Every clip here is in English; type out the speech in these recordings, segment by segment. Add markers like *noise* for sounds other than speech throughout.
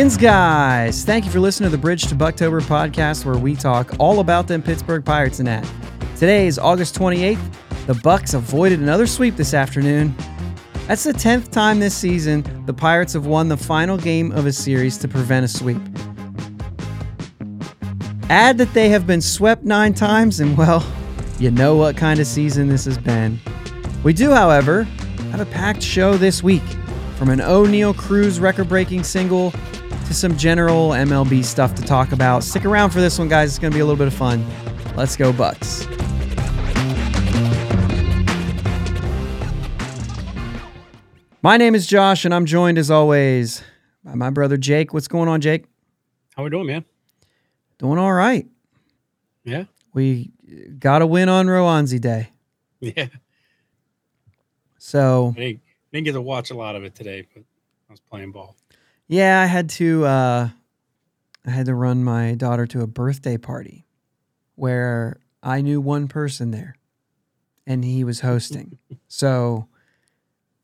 Yins guys, thank you for listening to the Bridge to Bucktober podcast where we talk all about them Pittsburgh Pirates and that. Today is August 28th. The Bucks avoided another sweep this afternoon. That's the 10th time this season the Pirates have won the final game of a series to prevent a sweep. Add that they have been swept nine times, and well, you know what kind of season this has been. We do, however, have a packed show this week. From an Oneil Cruz record breaking single to some general MLB stuff to talk about. Stick around for this one, guys. It's going to be a little bit of fun. Let's go, Bucks. My name is Josh, and I'm joined as always by my brother Jake. What's going on, Jake? How we doing, man? Doing all right. Yeah. We got a win on Roansy Day. *laughs* Yeah. So I didn't, didn't get to watch a lot of it today, but I was playing ball. Yeah, I had to uh I had to run my daughter to a birthday party where I knew one person there and he was hosting. *laughs* so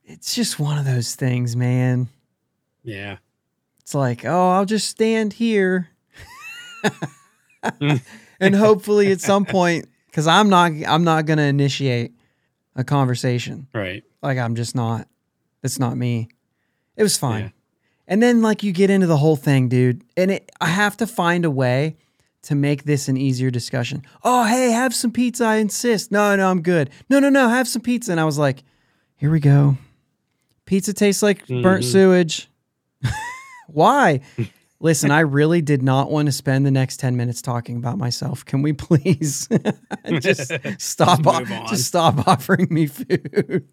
it's just one of those things, man. Yeah. It's like, oh, I'll just stand here. *laughs* and hopefully at some point cuz I'm not I'm not going to initiate a conversation. Right. Like I'm just not. it's not me. It was fine. Yeah. And then like you get into the whole thing, dude. And it I have to find a way to make this an easier discussion. Oh, hey, have some pizza, I insist. No, no, I'm good. No, no, no, have some pizza. And I was like, here we go. Pizza tastes like burnt Mhm. sewage. *laughs* Why? Listen, I really did not want to spend the next 10 minutes talking about myself. Can we please *laughs* just *laughs* stop Just move o- on. just stop offering me food?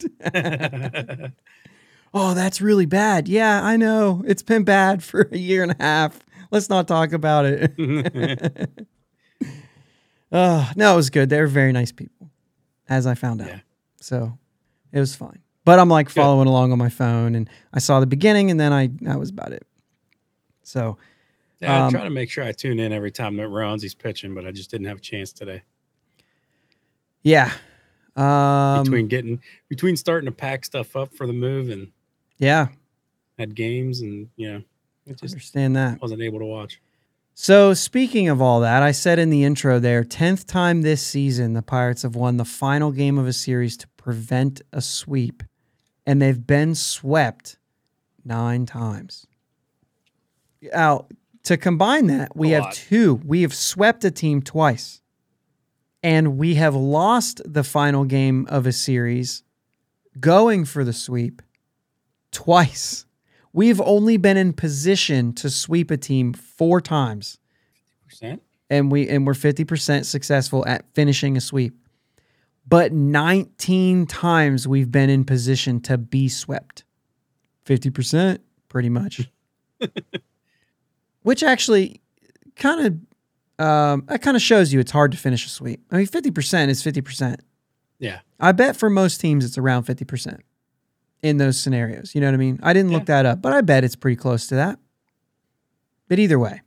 Oh, that's really bad. Yeah, I know. It's been bad for a year and a half. Let's not talk about it. Oh, *laughs* no, it was good. They were very nice people, as I found out. Yeah. So it was fine. But I'm like following along on my phone and I saw the beginning and then I that was about it. So yeah, I Um, try to make sure I tune in every time that Roansy's pitching, but I just didn't have a chance today. yeah. Um Between getting between starting to pack stuff up for the move and yeah, had games and you know, it just understand that. wasn't able to watch. So, speaking of all that, I said in the intro there 10th time this season, the Pirates have won the final game of a series to prevent a sweep, and they've been swept nine times. Now, to combine that, we A have lot. two. We have swept a team twice, and we have lost the final game of a series going for the sweep twice. We've only been in position to sweep a team four times, Percent? and we and we're fifty percent successful at finishing a sweep. But nineteen times we've been in position to be swept. Fifty percent, pretty much. *laughs* Which actually kind of um, that kind of shows you it's hard to finish a sweep. I mean, fifty percent is fifty percent. Yeah. I bet for most teams it's around 50% in those scenarios. You know what I mean? I didn't look that up, but I bet it's pretty close to that. But either way,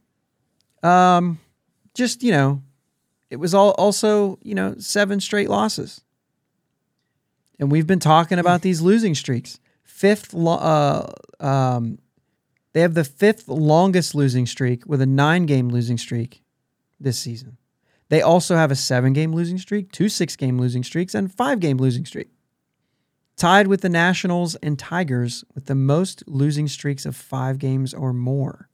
um, just, you know, it was all also, you know, seven straight losses. And we've been talking about these losing streaks. Fifth, lo- uh, um, they have the fifth longest losing streak with a nine game losing streak this season. They also have a seven game losing streak, two six game losing streaks, and five game losing streak. Tied with the Nationals and Tigers with the most losing streaks of five games or more.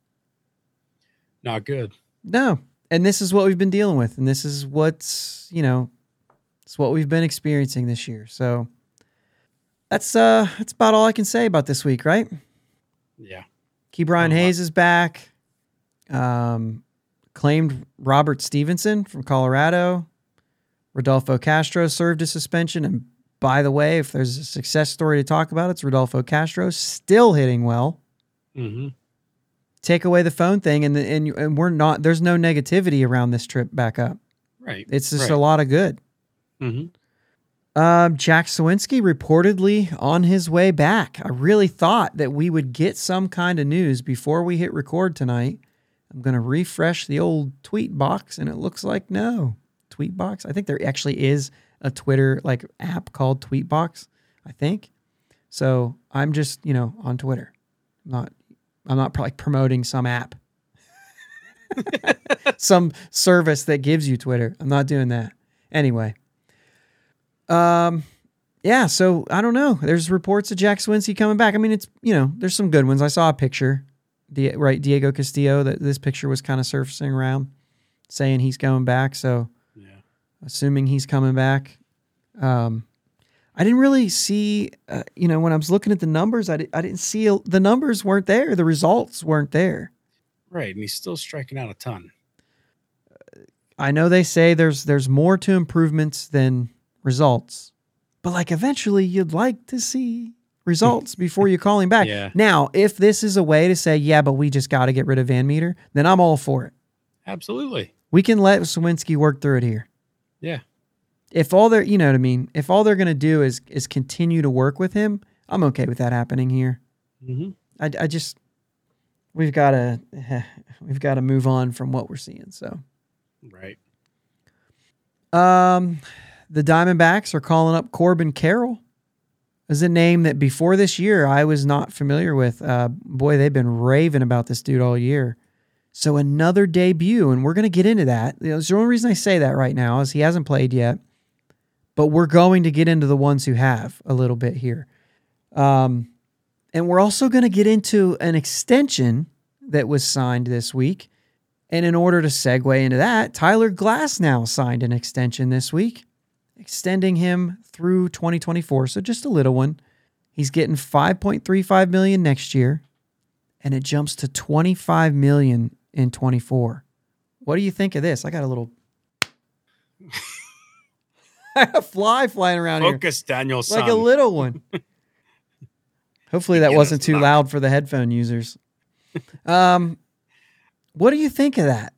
Not good. No. And this is what we've been dealing with. And this is what's, you know, it's what we've been experiencing this year. So that's uh that's about all I can say about this week, right? Yeah. Ke'Bryan. Hayes is back. Um, claimed Robert Stephenson from Colorado. Rodolfo Castro served a suspension. And by the way, if there's a success story to talk about, it's Rodolfo Castro still hitting well. hmm Take away the phone thing, and the, and, and we're not. There's no negativity around this trip back up. Right. It's just right. a lot of good. hmm Um, Jack Suwinski reportedly on his way back. I really thought that we would get some kind of news before we hit record tonight. I'm going to refresh the old tweet box, and it looks like no tweet box. I think there actually is a Twitter like app called Tweetbox. I think so. I'm just you know on Twitter, not I'm not like promoting some app, *laughs* some service that gives you Twitter. I'm not doing that. Anyway, um, yeah. So I don't know. There's reports of Jack Suwinski coming back. I mean, it's you know, there's some good ones. I saw a picture, right? Diego Castillo. That this picture was kind of surfacing around, saying he's going back. So. Assuming he's coming back. Um, I didn't really see, uh, you know, when I was looking at the numbers, I, di- I didn't see the numbers weren't there. The results weren't there. Right. And he's still striking out a ton. I know they say there's there's more to improvements than results, but like eventually you'd like to see results before you call him back. *laughs* Yeah. Now, if this is a way to say, yeah, but we just got to get rid of VanMeter, then I'm all for it. Absolutely. We can let Suwinski work through it here. Yeah. if all they're you know what I mean, if all they're gonna do is is continue to work with him, I'm okay with that happening here. hmm I, I just we've got to *laughs* we've got to move on from what we're seeing. So, Right. um, the Diamondbacks are calling up Corbin Carroll. Is a name that before this year I was not familiar with. Uh, boy, they've been raving about this dude all year. So another debut, and we're going to get into that. You know, the only reason I say that right now is he hasn't played yet, but we're going to get into the ones who have a little bit here. Um, and we're also going to get into an extension that was signed this week. And in order to segue into that, Tyler Glasnow signed an extension this week, extending him through 2024. So just a little one. He's getting 5.35 million next year, and it jumps to 25 million in 24. What do you think of this? I got a little *laughs* a fly flying around here Focus, Daniel. like a little one. *laughs* Hopefully that wasn't too loud for the headphone users. Um, what do you think of that?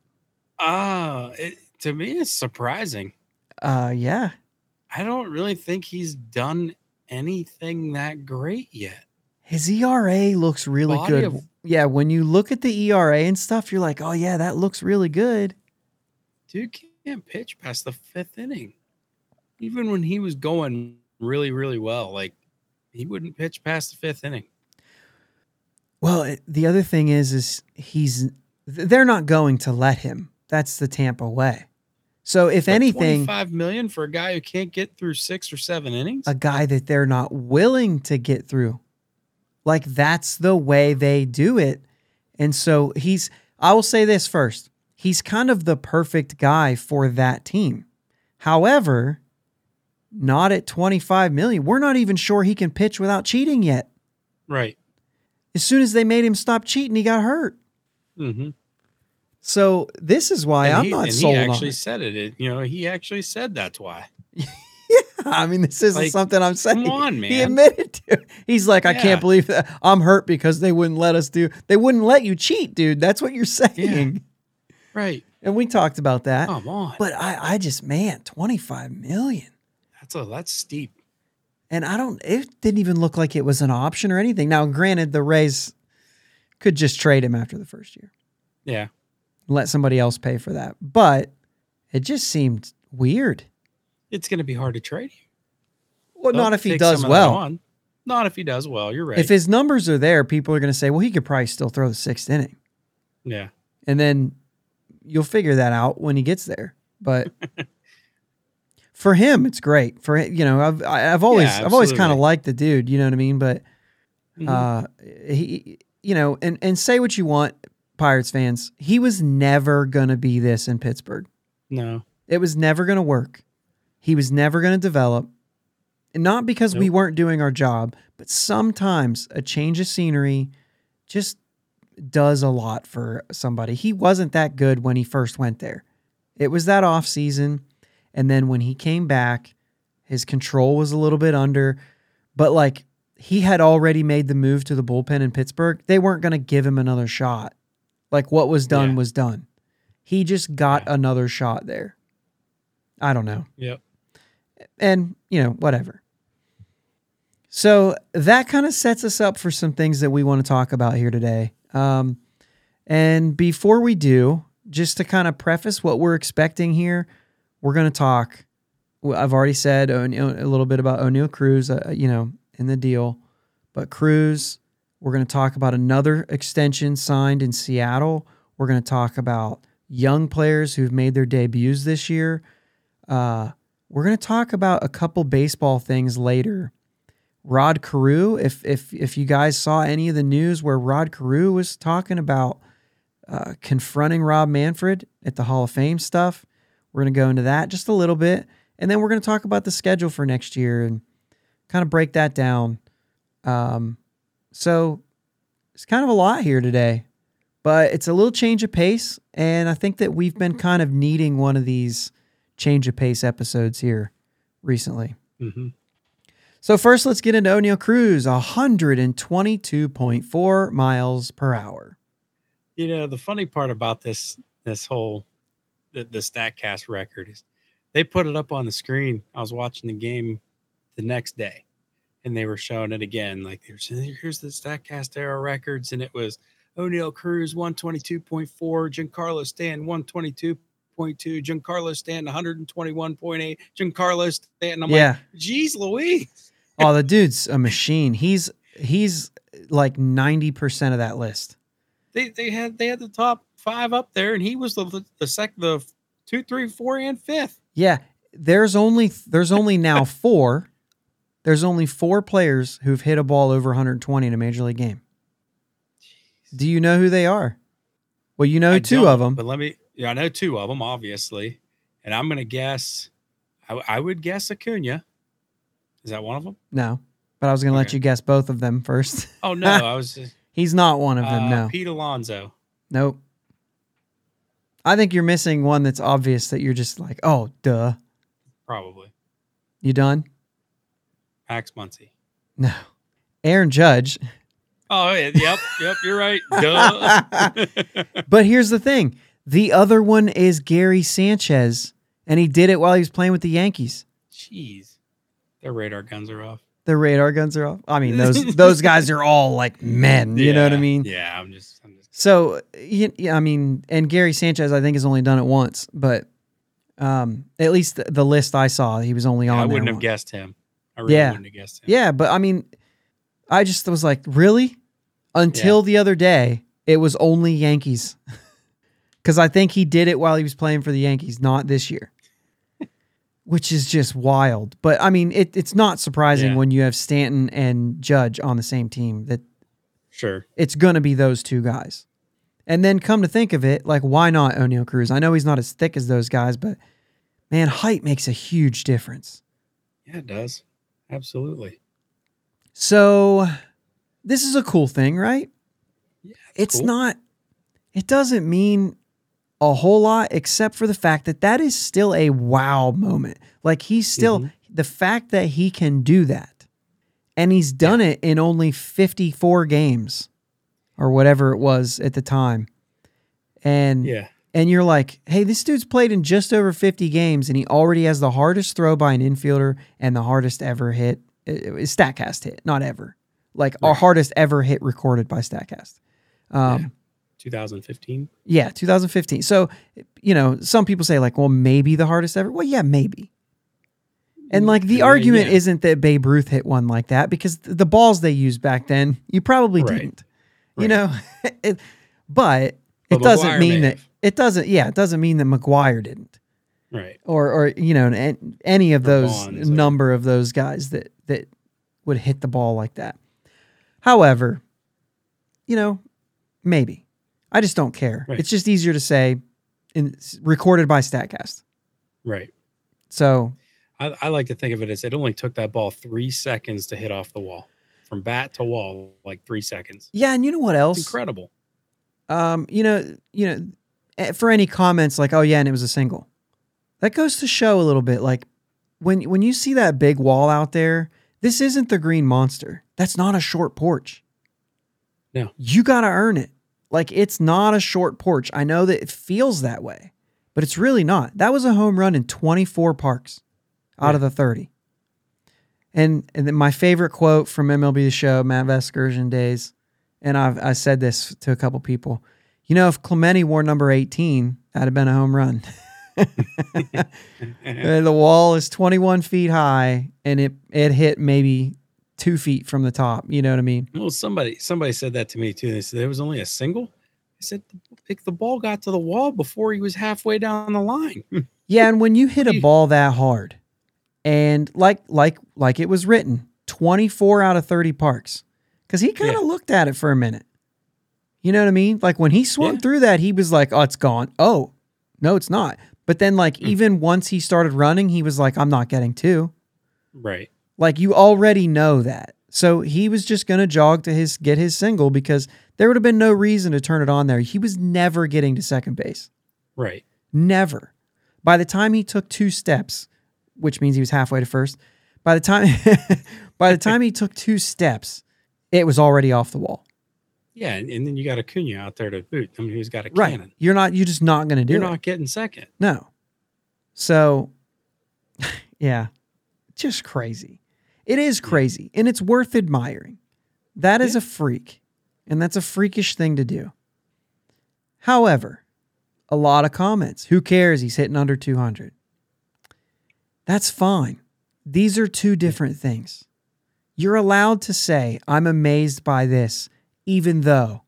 Ah, it, to me, it's surprising. Uh, yeah, I don't really think he's done anything that great yet. his ERA looks really Body good. of- yeah, when you look at the ERA and stuff, you're like, oh yeah, that looks really good. Dude can't pitch past the fifth inning. Even when he was going really, really well, like he wouldn't pitch past the fifth inning. Well, it, the other thing is, is he's they're not going to let him. That's the Tampa way. So if But anything, five million for a guy who can't get through six or seven innings. a guy that they're not willing to get through. Like that's the way they do it. And so he's I will say this first. He's kind of the perfect guy for that team. However, not at 25 million. We're not even sure he can pitch without cheating yet. right. As soon as they made him stop cheating, he got hurt. Mm-hmm. So this is why and I'm he, not and sold he on actually it. said it. it. You know, he actually said that's why. *laughs* *laughs* I mean, this isn't Like, something I'm saying. Come on, man. He admitted to. it. He's like, I can't believe that I'm hurt because they wouldn't let us do. They wouldn't let you cheat, dude. That's what you're saying. right. And we talked about that. Come on. But I, I just, man, 25 million. that's a that's steep. And I don't. It didn't even look like it was an option or anything. Now, granted, the Rays could just trade him after the first year, Yeah. let somebody else pay for that. But it just seemed weird. It's going to be hard to trade him. Well, They'll not if he does some of that well. on. Not if he does well. You're right. If his numbers are there, people are going to say, well, he could probably still throw the sixth inning. yeah. and then you'll figure that out when he gets there. But *laughs* for him, it's great. For you know, I've I- I've always Yeah, I've always kind of liked the dude. You know what I mean? But Mhm. uh, he, you know, and and say what you want, Pirates fans. He was never gonna be this in Pittsburgh. no. It was never gonna work. He was never gonna develop. And not because we weren't doing our job, but sometimes a change of scenery just does a lot for somebody. He wasn't that good when he first went there. It was that off season, and then when he came back, his control was a little bit under, but like he had already made the move to the bullpen in Pittsburgh. They weren't going to give him another shot. Like what was done Yeah. was done. He just got Yeah. another shot there. I don't know Yep. And you know whatever so that kind of sets us up for some things that we want to talk about here today um, and before we do just to kind of preface what we're expecting here we're going to talk i've already said a little bit about oneil cruz uh, you know in the deal but cruz We're going to talk about another extension signed in Seattle. We're going to talk about young players who've made their debuts this year. Uh, we're going to talk about a couple baseball things later. Rod Carew, if if if you guys saw any of the news where Rod Carew was talking about uh, confronting Rob Manfred at the Hall of Fame stuff, we're going to go into that just a little bit, and then we're going to talk about the schedule for next year and kind of break that down. Um, so it's kind of a lot here today, but it's a little change of pace, and I think that we've been kind of needing one of these change of pace episodes here recently. Mm-hmm. So, first, let's get into Oneil Cruz 122.4 miles per hour. You know, the funny part about this, this whole, the, the StatCast record is they put it up on the screen. I was watching the game the next day and they were showing it again. Like they were saying, here's the Statcast era records, and it was Oneil Cruz 122.4, Giancarlo Stan 122.4, 100.2, Giancarlo Stanton 121.8, Giancarlo Stanton. I'm yeah. like, geez, Louise. *laughs* oh, the *laughs* dude's a machine. He's he's like 90% of that list. They they had they had the top five up there, and he was the the, the the two, three, four, and fifth. Yeah. There's only there's only now *laughs* four. There's only four players who've hit a ball over 120 in a major league game. Jeez. Do you know who they are? Well, you know I 2 of them. But let me yeah, I know two of them, obviously, and I'm gonna guess. I, I would guess Acuna. Is that one of them? No, but I was going to let you guess both of them first. Oh no, *laughs* I was. Just, He's not one of them. uh, no, Pete Alonso. nope. I think you're missing one that's obvious that you're just like, oh, duh. Probably You done? Max Muncy. No. Aaron Judge. Oh yeah, yep, yep. You're right. *laughs* Duh. *laughs* But here's the thing the other one is Gary Sanchez, and he did it while he was playing with the Yankees. Jeez, their radar guns are off. The radar guns are off. I mean, those *laughs* those guys are all like men. You know what I mean? Yeah, I'm just. I'm just. So, yeah, I mean, and Gary Sanchez, I think, has only done it once, but um, at least the, the list I saw, he was only on. I wouldn't have once. guessed him. I really Yeah. wouldn't have guessed him. Yeah, but I mean, I just was like, really? Until the other day, it was only Yankees. *laughs* Because I think he did it while he was playing for the Yankees, not this year, *laughs* which is just wild. But I mean, it, it's not surprising Yeah. when you have Stanton and Judge on the same team that Sure. it's going to be those two guys. And then come to think of it, like, why not Oneil Cruz? I know he's not as thick as those guys, but man, height makes a huge difference. Yeah, it does. Absolutely. So this is a cool thing, right? Yeah, It's cool. not, it doesn't mean a whole lot except for the fact that that is still a wow moment. Like he's still, Mhm. the fact that he can do that and he's done it in only 54 games or whatever it was at the time. And Yeah. and you're like, hey, this dude's played in just over 50 games and he already has the hardest throw by an infielder and the hardest ever hit, uh, StatCast hit, not ever, like our hardest ever hit recorded by StatCast. Um, Yeah. 2015. yeah, 2015. So, you know, some people say like, well, maybe the hardest ever. Well, yeah, maybe. And like the Yeah, argument yeah. isn't that Babe Ruth hit one like that because the balls they used back then, you probably Right. didn't. You know, *laughs* it, but it But doesn't McGwire mean that have. it doesn't. Yeah, it doesn't mean that McGwire didn't, Right. or or you know, an- any of Or those Bonds number of those guys that that would hit the ball like that. However, you know, maybe I just don't care. Right. It's just easier to say, in recorded by Statcast. Right. So I, I like to think of it as it only took that ball three seconds to hit off the wall, from bat to wall, like three seconds. yeah, and you know what else? Incredible. um, you know, you know, eh, for any comments like, "Oh yeah," and it was a single, that goes to show a little bit. Like when when you see that big wall out there, this isn't the Green Monster. That's not a short porch. No. you got to earn it. Like it's not a short porch. I know that it feels that way, but it's really not. That was a home run in 24 parks out Yeah. of the 30. And and then my favorite quote from MLB The Show, Matt Vasgersian days, and I've I said this to a couple people. You know, if Clemente wore number 18, that'd have been a home run. *laughs* *laughs* The wall is 21 feet high, and it it hit maybe two feet from the top. You know what I mean? Well, somebody somebody said that to me too. They said there was only a single. I said the, the ball got to the wall before he was halfway down the line. *laughs* Yeah, and when you hit a ball that hard, and like like like it was written, twenty four out of thirty parks, because he kind of Yeah. looked at it for a minute. You know what I mean? Like when he swung Yeah. through that, he was like, "Oh, it's gone." Oh, no, it's not. But then, like Hmm. even once he started running, he was like, "I'm not getting two. right. Like you already know that. So he was just gonna jog to his get his single because there would have been no reason to turn it on there. He was never getting to second base. Right. Never. By the time he took two steps, which means he was halfway to first, by the time *laughs* by the time he took two steps, it was already off the wall. Yeah, and, and then you got Acuna out there to boot. I mean, he's got a Right. cannon. You're not you're just not gonna do You're it. not getting second. No. So *laughs* yeah. Just crazy. It is crazy and it's worth admiring. That is Yeah. a freak. And that's a freakish thing to do. However, a lot of comments. Who cares? He's hitting under 200. That's fine. These are two different things. You're allowed to say, I'm amazed by this, even though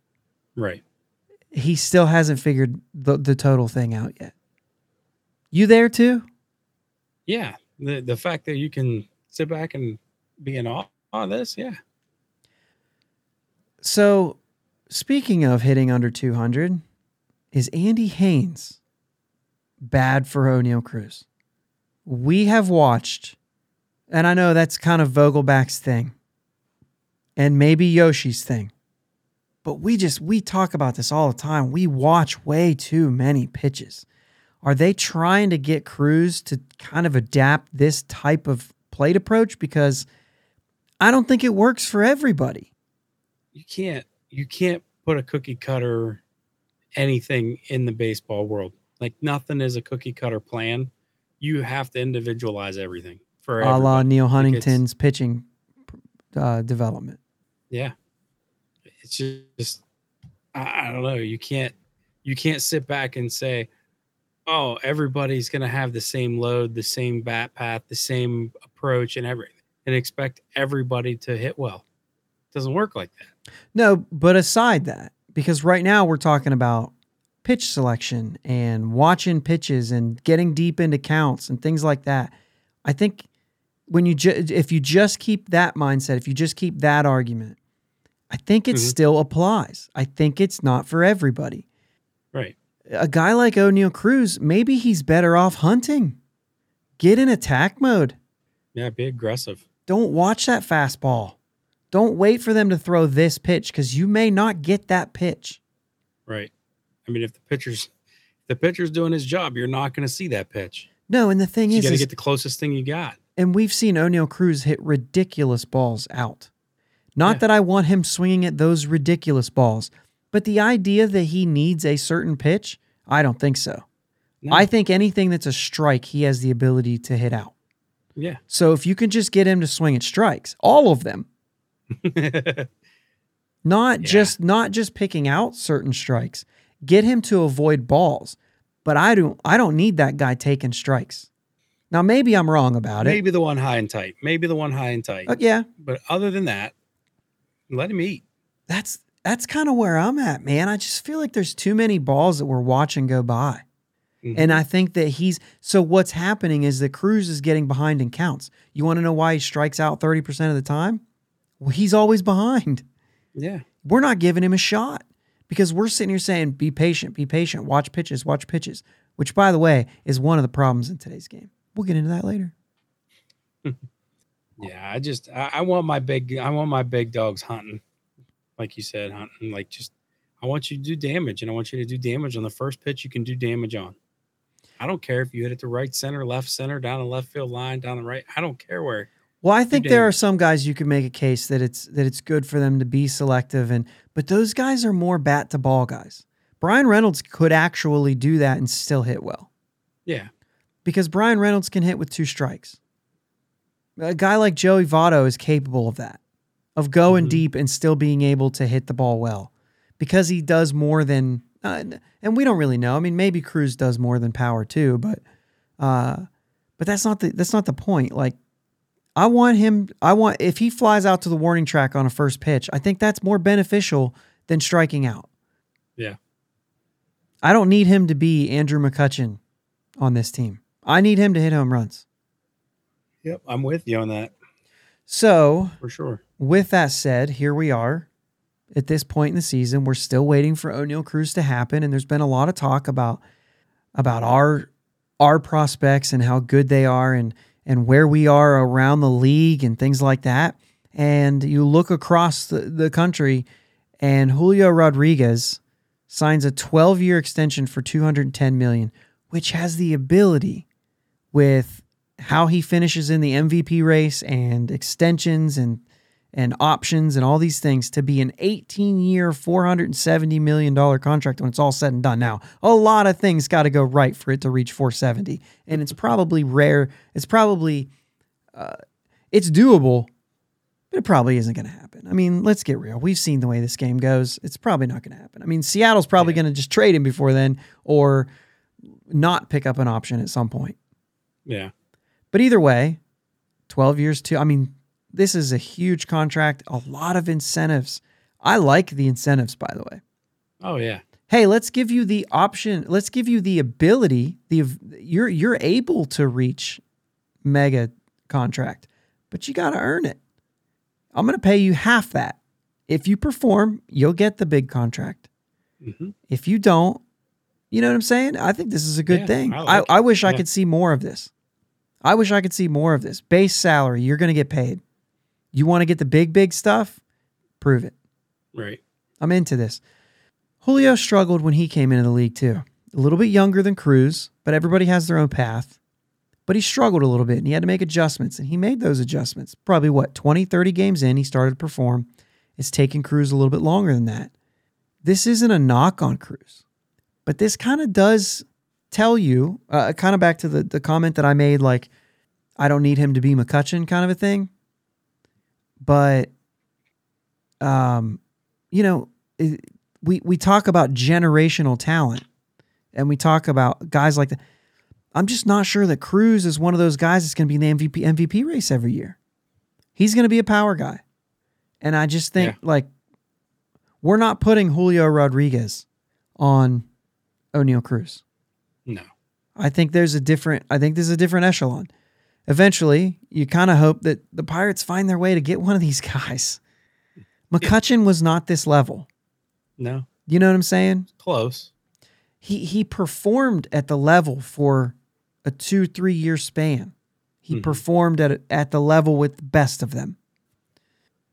Right. he still hasn't figured the, the total thing out yet. You there too? Yeah. The the fact that you can sit back and be in awe of this, yeah. So, speaking of hitting under 200, is Andy Haines bad for Oneil Cruz? We have watched, and I know that's kind of Vogelbach's thing, and maybe Yoshi's thing, but we just we talk about this all the time. We watch way too many pitches. Are they trying to get Cruz to kind of adapt this type of plate approach? Because I don't think it works for everybody. You can't you can't put a cookie cutter anything in the baseball world. Like nothing is a cookie cutter plan. You have to individualize everything for a la. Neal Like, Huntington's pitching uh, development. Yeah. It's just I, I don't know. You can't you can't sit back and say, Oh, everybody's gonna have the same load, the same bat path, the same approach and everything, and expect everybody to hit well. It doesn't work like that. No, but aside that, because right now we're talking about pitch selection and watching pitches and getting deep into counts and things like that. I think when you ju- if you just keep that mindset, if you just keep that argument, I think it Mhm. still applies. I think it's not for everybody. Right. A guy like Oneil Cruz, maybe he's better off hunting. Get in attack mode. Yeah, be aggressive. Don't watch that fastball. Don't wait for them to throw this pitch because you may not get that pitch. Right. I mean, if the pitcher's if the pitcher's doing his job, you're not going to see that pitch. No, and the thing You is, you got to get the closest thing you got. and we've seen Oneil Cruz hit ridiculous balls out. Not Yeah. that I want him swinging at those ridiculous balls, but the idea that he needs a certain pitch, I don't think so. No. I think anything that's a strike, he has the ability to hit out. Yeah. So if you can just get him to swing at strikes, all of them, *laughs* not Yeah. just not just picking out certain strikes, get him to avoid balls. But I don't I don't need that guy taking strikes. Now maybe I'm wrong about it. Maybe the one high and tight. Maybe the one high and tight. Uh, yeah, But other than that, let him eat. that's that's kind of where I'm at, man. I just feel like there's too many balls that we're watching go by. Mhm. And I think that he's so what's happening is that Cruz is getting behind in counts. You want to know why he strikes out 30% of the time? Well, he's always behind. yeah. We're not giving him a shot because we're sitting here saying, be patient, be patient, watch pitches, watch pitches, which, by the way, is one of the problems in today's game. We'll get into that later. *laughs* Yeah. I just I, I want my big I want my big dogs hunting. Like you said, hunting. Like just I want you to do damage and I want you to do damage on the first pitch you can do damage on. I don't care if you hit it to right center, left center, down the left field line, down the right. I don't care where. Well, I think there are some guys you can make a case that it's that it's good for them to be selective and but those guys are more bat to ball guys. Bryan Reynolds could actually do that and still hit well. Yeah. because Bryan Reynolds can hit with two strikes. A guy like Joey Votto is capable of that, of going Mhm. deep and still being able to hit the ball well, because he does more than. Uh, and we don't really know. I mean, maybe Cruz does more than power too, but, uh, but that's not the that's not the point. Like, I want him. I want if he flies out to the warning track on a first pitch. I think that's more beneficial than striking out. Yeah. I don't need him to be Andrew McCutchen on this team. I need him to hit home runs. Yep, I'm with you on that So, for sure. with that said, here we are at this point in the season. We're still waiting for Oneil Cruz to happen, and there's been a lot of talk about about our our prospects and how good they are and and where we are around the league and things like that. And you look across the, the country and Julio Rodriguez signs a 12 year extension for 210 million, which has the ability with how he finishes in the MVP race and extensions and and options and all these things to be an 18 year, $470 million contract when it's all said and done. Now, a lot of things got to go right for it to reach 470. And it's probably rare. It's probably, uh, it's doable, but it probably isn't going to happen. I mean, let's get real. We've seen the way this game goes. It's probably not going to happen. I mean, Seattle's probably Yeah. going to just trade him before then or not pick up an option at some point. Yeah. But either way, 12 years too. I mean, this is a huge contract, a lot of incentives. I like the incentives, by the way. Oh yeah. Hey, let's give you the option, let's give you the ability, the you're you're able to reach mega contract, but you got to earn it. I'm going to pay you half that. If you perform, you'll get the big contract. hmm If you don't, you know what I'm saying? I think this is a good Yeah, thing. I I, like I, it. wish I could see more of this. I wish I could see more of this. Base salary, you're going to get paid. You want to get the big, big stuff? Prove it. Right. I'm into this. Julio struggled when he came into the league too. A little bit younger than Cruz, but everybody has their own path. But he struggled a little bit and he had to make adjustments, and he made those adjustments. Probably what, 20, 30 games in, he started to perform. It's taken Cruz a little bit longer than that. This isn't a knock on Cruz, but this kind of does tell you, uh, kind of back to the, the comment that I made, like, I don't need him to be McCutchen kind of a thing. But, um, you know, it, we we talk about generational talent, and we talk about guys like that. I'm just not sure that Cruz is one of those guys that's going to be in the MVP MVP race every year. He's going to be a power guy, and I just think Yeah. like we're not putting Julio Rodriguez on Oneil Cruz. No. I think there's a different. I think there's a different echelon. Eventually, you kind of hope that the Pirates find their way to get one of these guys. *laughs* McCutchen was not this level. No. You know what I'm saying? Close. He he performed at the level for a two three year span. He Mhm. performed at at the level with the best of them,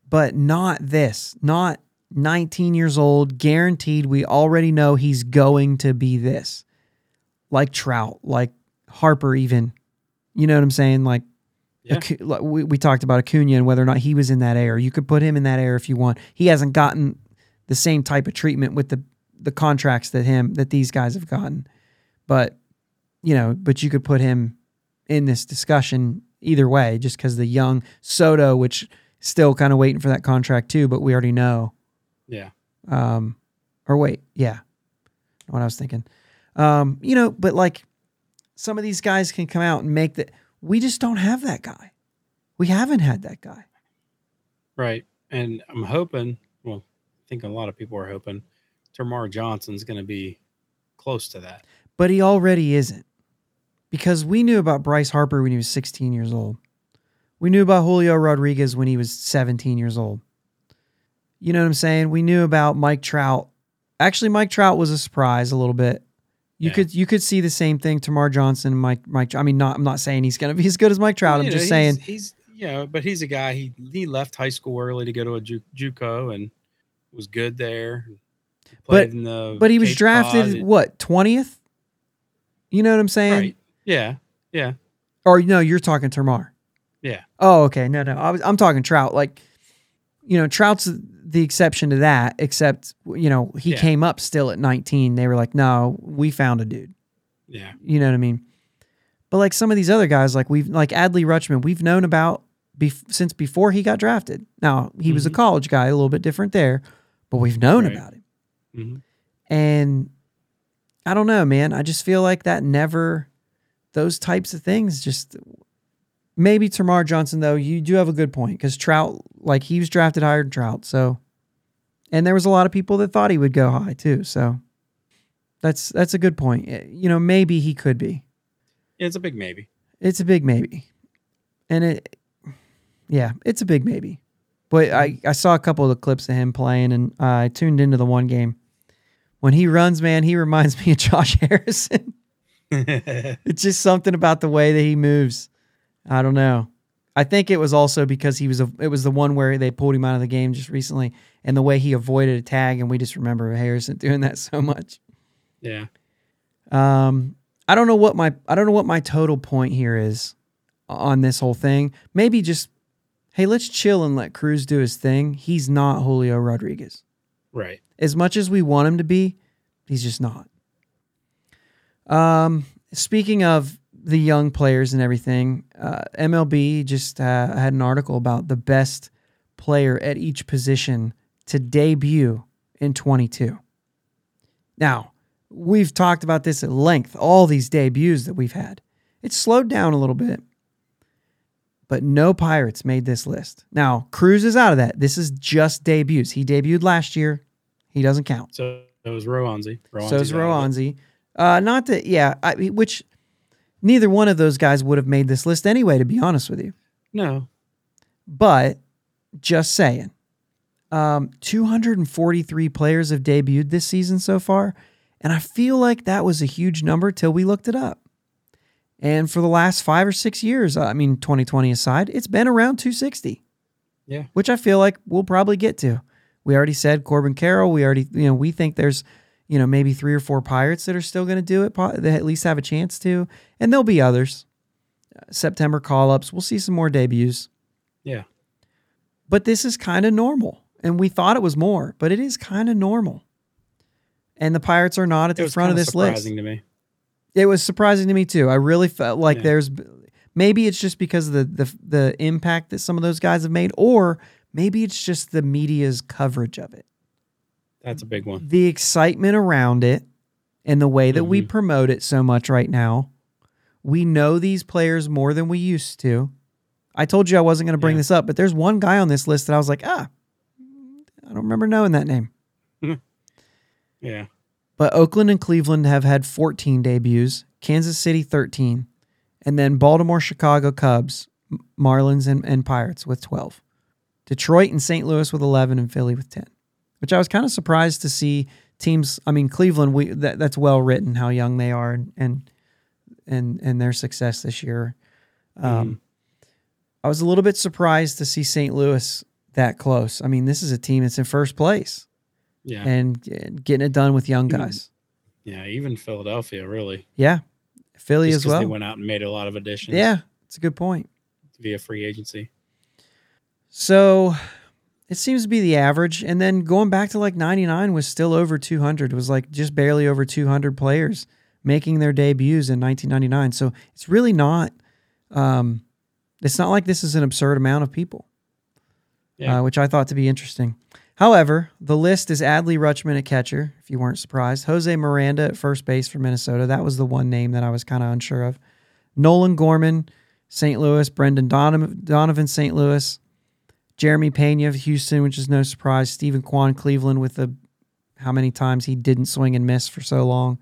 but not this. Not 19 years old, guaranteed. We already know he's going to be this, like Trout, like Harper, even. You know what I'm saying? Like Yeah. Like, we, we talked about Acuna and whether or not he was in that air. You could put him in that air if you want. He hasn't gotten the same type of treatment with the the contracts that him that these guys have gotten. But you know, but you could put him in this discussion either way, just because the young Soto, which still kind of waiting for that contract too, but we already know. Yeah. Um, or wait, yeah, what I was thinking. Um, you know, but like some of these guys can come out and make that. We just don't have that guy. We haven't had that guy. Right. And I'm hoping, well, I think a lot of people are hoping Termarr Johnson's going to be close to that. but he already isn't because we knew about Bryce Harper when he was 16 years old. We knew about Julio Rodriguez when he was 17 years old. You know what I'm saying? We knew about Mike Trout. Actually, Mike Trout was a surprise a little bit. You Yeah. could you could see the same thing. Termarr Johnson, Mike Mike. I mean, not I'm not saying he's going to be as good as Mike Trout. I'm You know, just he's- saying he's, you know, but he's a guy. He he left high school early to go to a Ju- JUCO and was good there. But- played in the but he was drafted Cod. what 20th. You know what I'm saying? right. Yeah. Yeah. Or no, you're talking Termarr. Yeah. Oh, okay. No, no. I was, I'm talking Trout. Like, you know, Trout's the exception to that. Except, you know, he Yeah. came up still at 19. They were like, no, we found a dude. Yeah. You know what I mean? But like some of these other guys, like we've like Adley Rutschman, we've known about bef- since before he got drafted. Now he was a Mhm. college guy, a little bit different there, but we've known Right. about him. hmm And I don't know, man. I just feel like that never, those types of things just, maybe Termarr Johnson though. You do have a good point because Trout, like he was drafted higher than Trout, so and there was a lot of people that thought he would go high too. So that's that's a good point. Eh, You know, maybe he could be. It's a big maybe. It's a big maybe, and it, yeah, it's a big maybe. But I I saw a couple of the clips of him playing, and uh, I tuned into the one game. When he runs, man, he reminds *laughs* me of Josh Harrison. *laughs* it's just something about the way that he moves. I don't know. I think it was also because he was a, it was the one where they pulled him out of the game just recently, and the way he avoided a tag, and we just remember Harrison *laughs* doing that so much. yeah. Um, I don't know what my I don't know what my total point here is on this whole thing. Maybe just hey, let's chill and let Cruz do his thing. He's not Julio Rodriguez. Right. As much as we want him to be, he's just not. Um, speaking of the young players and everything, uh, MLB just uh, had an article about the best player at each position to debut in 22. Now, we've talked about this at length, all these debuts that we've had. It's slowed down a little bit, but no Pirates made this list. Now, Cruz is out of that. This is just debuts. He debuted last year. He doesn't count. So it was Roansy. So is Roansy. Uh, not that, yeah, I, which neither one of those guys would have made this list anyway, to be honest with you. No. But just saying, um, 243 players have debuted this season so far. And I feel like that was a huge number till we looked it up. And for the last five or six years, I mean, 2020 aside, it's been around 260. Yeah. Which I feel like we'll probably get to. We already said Corbin Carroll. We already, you know, we think there's, you know, maybe three or four Pirates that are still going to do it, that at least have a chance to. And there'll be others. Uh, September call ups. We'll see some more debuts. Yeah. But this is kind of normal. And we thought it was more, but it is kind of normal. And the Pirates are not at the front of this list. surprising to me. It was surprising to me too. I really felt like Yeah. there's maybe it's just because of the, the the impact that some of those guys have made, or maybe it's just the media's coverage of it, That's a big one. the excitement around it, and the way that we Mhm. promote it so much right now. We know these players more than we used to. I told you I wasn't going to bring Yeah. this up, but there's one guy on this list that I was like, ah, I don't remember knowing that name. Yeah. But Oakland and Cleveland have had 14 debuts, Kansas City 13, and then Baltimore, Chicago, Cubs, Marlins, and, and Pirates with 12. Detroit and St. Louis with 11, and Philly with 10. Which I was kind of surprised to see teams. I mean, Cleveland, we that, that's well written how young they are and and and, and their success this year. Um, I was a little bit surprised to see St. Louis that close. I mean, this is a team that's in first place Yeah. and and getting it done with young guys. yeah. Even Philadelphia, really. Yeah. Philly Just as well. They went out and made a lot of additions. Yeah, it's a good point. Via free agency. So it seems to be the average. And then going back to like 99 was still over 200. It was like just barely over 200 players making their debuts in 1999. So it's really not, um, it's not like this is an absurd amount of people, Yeah. uh, which I thought to be interesting. However, the list is Adley Rutschman at catcher, if you weren't surprised. Jose Miranda at first base for Minnesota. That was the one name that I was kind of unsure of. Nolan Gorman, St. Louis. Brendan Donovan, Donovan St. Louis. Jeremy Pena of Houston, which is no surprise. Steven Kwan, Cleveland, with the how many times he didn't swing and miss for so long.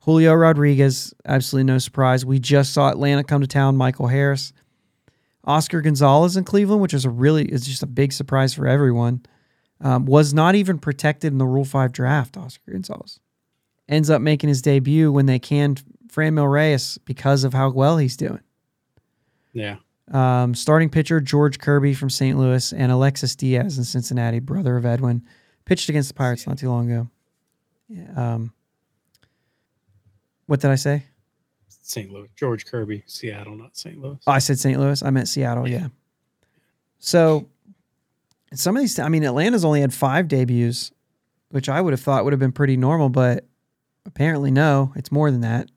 Julio Rodriguez, absolutely no surprise. We just saw Atlanta come to town. Michael Harris, Oscar Gonzalez in Cleveland, which is a really is just a big surprise for everyone. Um, was not even protected in the Rule Five draft. Oscar Gonzalez ends up making his debut when they canned Franmil Reyes because of how well he's doing. Yeah. Um, starting pitcher George Kirby from St. Louis and Alexis Diaz in Cincinnati, brother of Edwin, pitched against the Pirates not too long ago. Yeah, um, what did I say? St. Louis. George Kirby, Seattle, not St. Louis. Oh, I said St. Louis. I meant Seattle. Yeah. So some of these, I mean, Atlanta's only had five debuts, which I would have thought would have been pretty normal, but apparently no, it's more than that.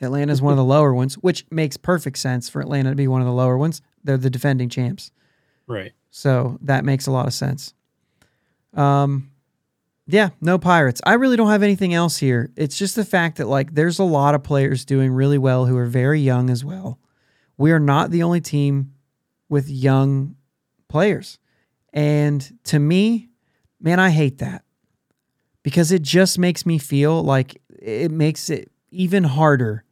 Atlanta's one of the lower ones, which makes perfect sense for Atlanta to be one of the lower ones. They're the defending champs. Right. So that makes a lot of sense. Um, yeah, no Pirates. I really don't have anything else here. It's just the fact that like there's a lot of players doing really well who are very young as well. We are not the only team with young players. And to me, man, I hate that because it just makes me feel like it makes it even harder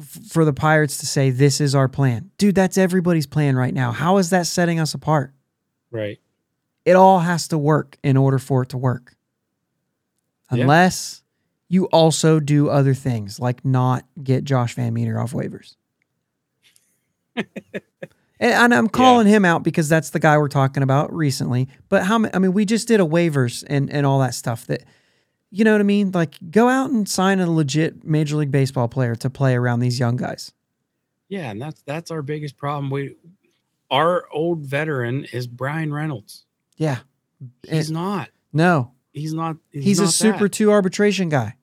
for the Pirates to say, this is our plan. Dude, that's everybody's plan right now. How is that setting us apart? Right. It all has to work in order for it to work. Yeah. Unless you also do other things like not get Josh VanMeter off waivers. *laughs* and, and I'm calling him out because that's the guy we're talking about recently. But how I mean, we just did a waivers and and all that stuff that you know what I mean? Like go out and sign a legit major league baseball player to play around these young guys. Yeah, and that's that's our biggest problem. We our old veteran is Bryan Reynolds. Yeah. He's And- not. No. He's not. He's, He's, a not super that. two arbitration guy.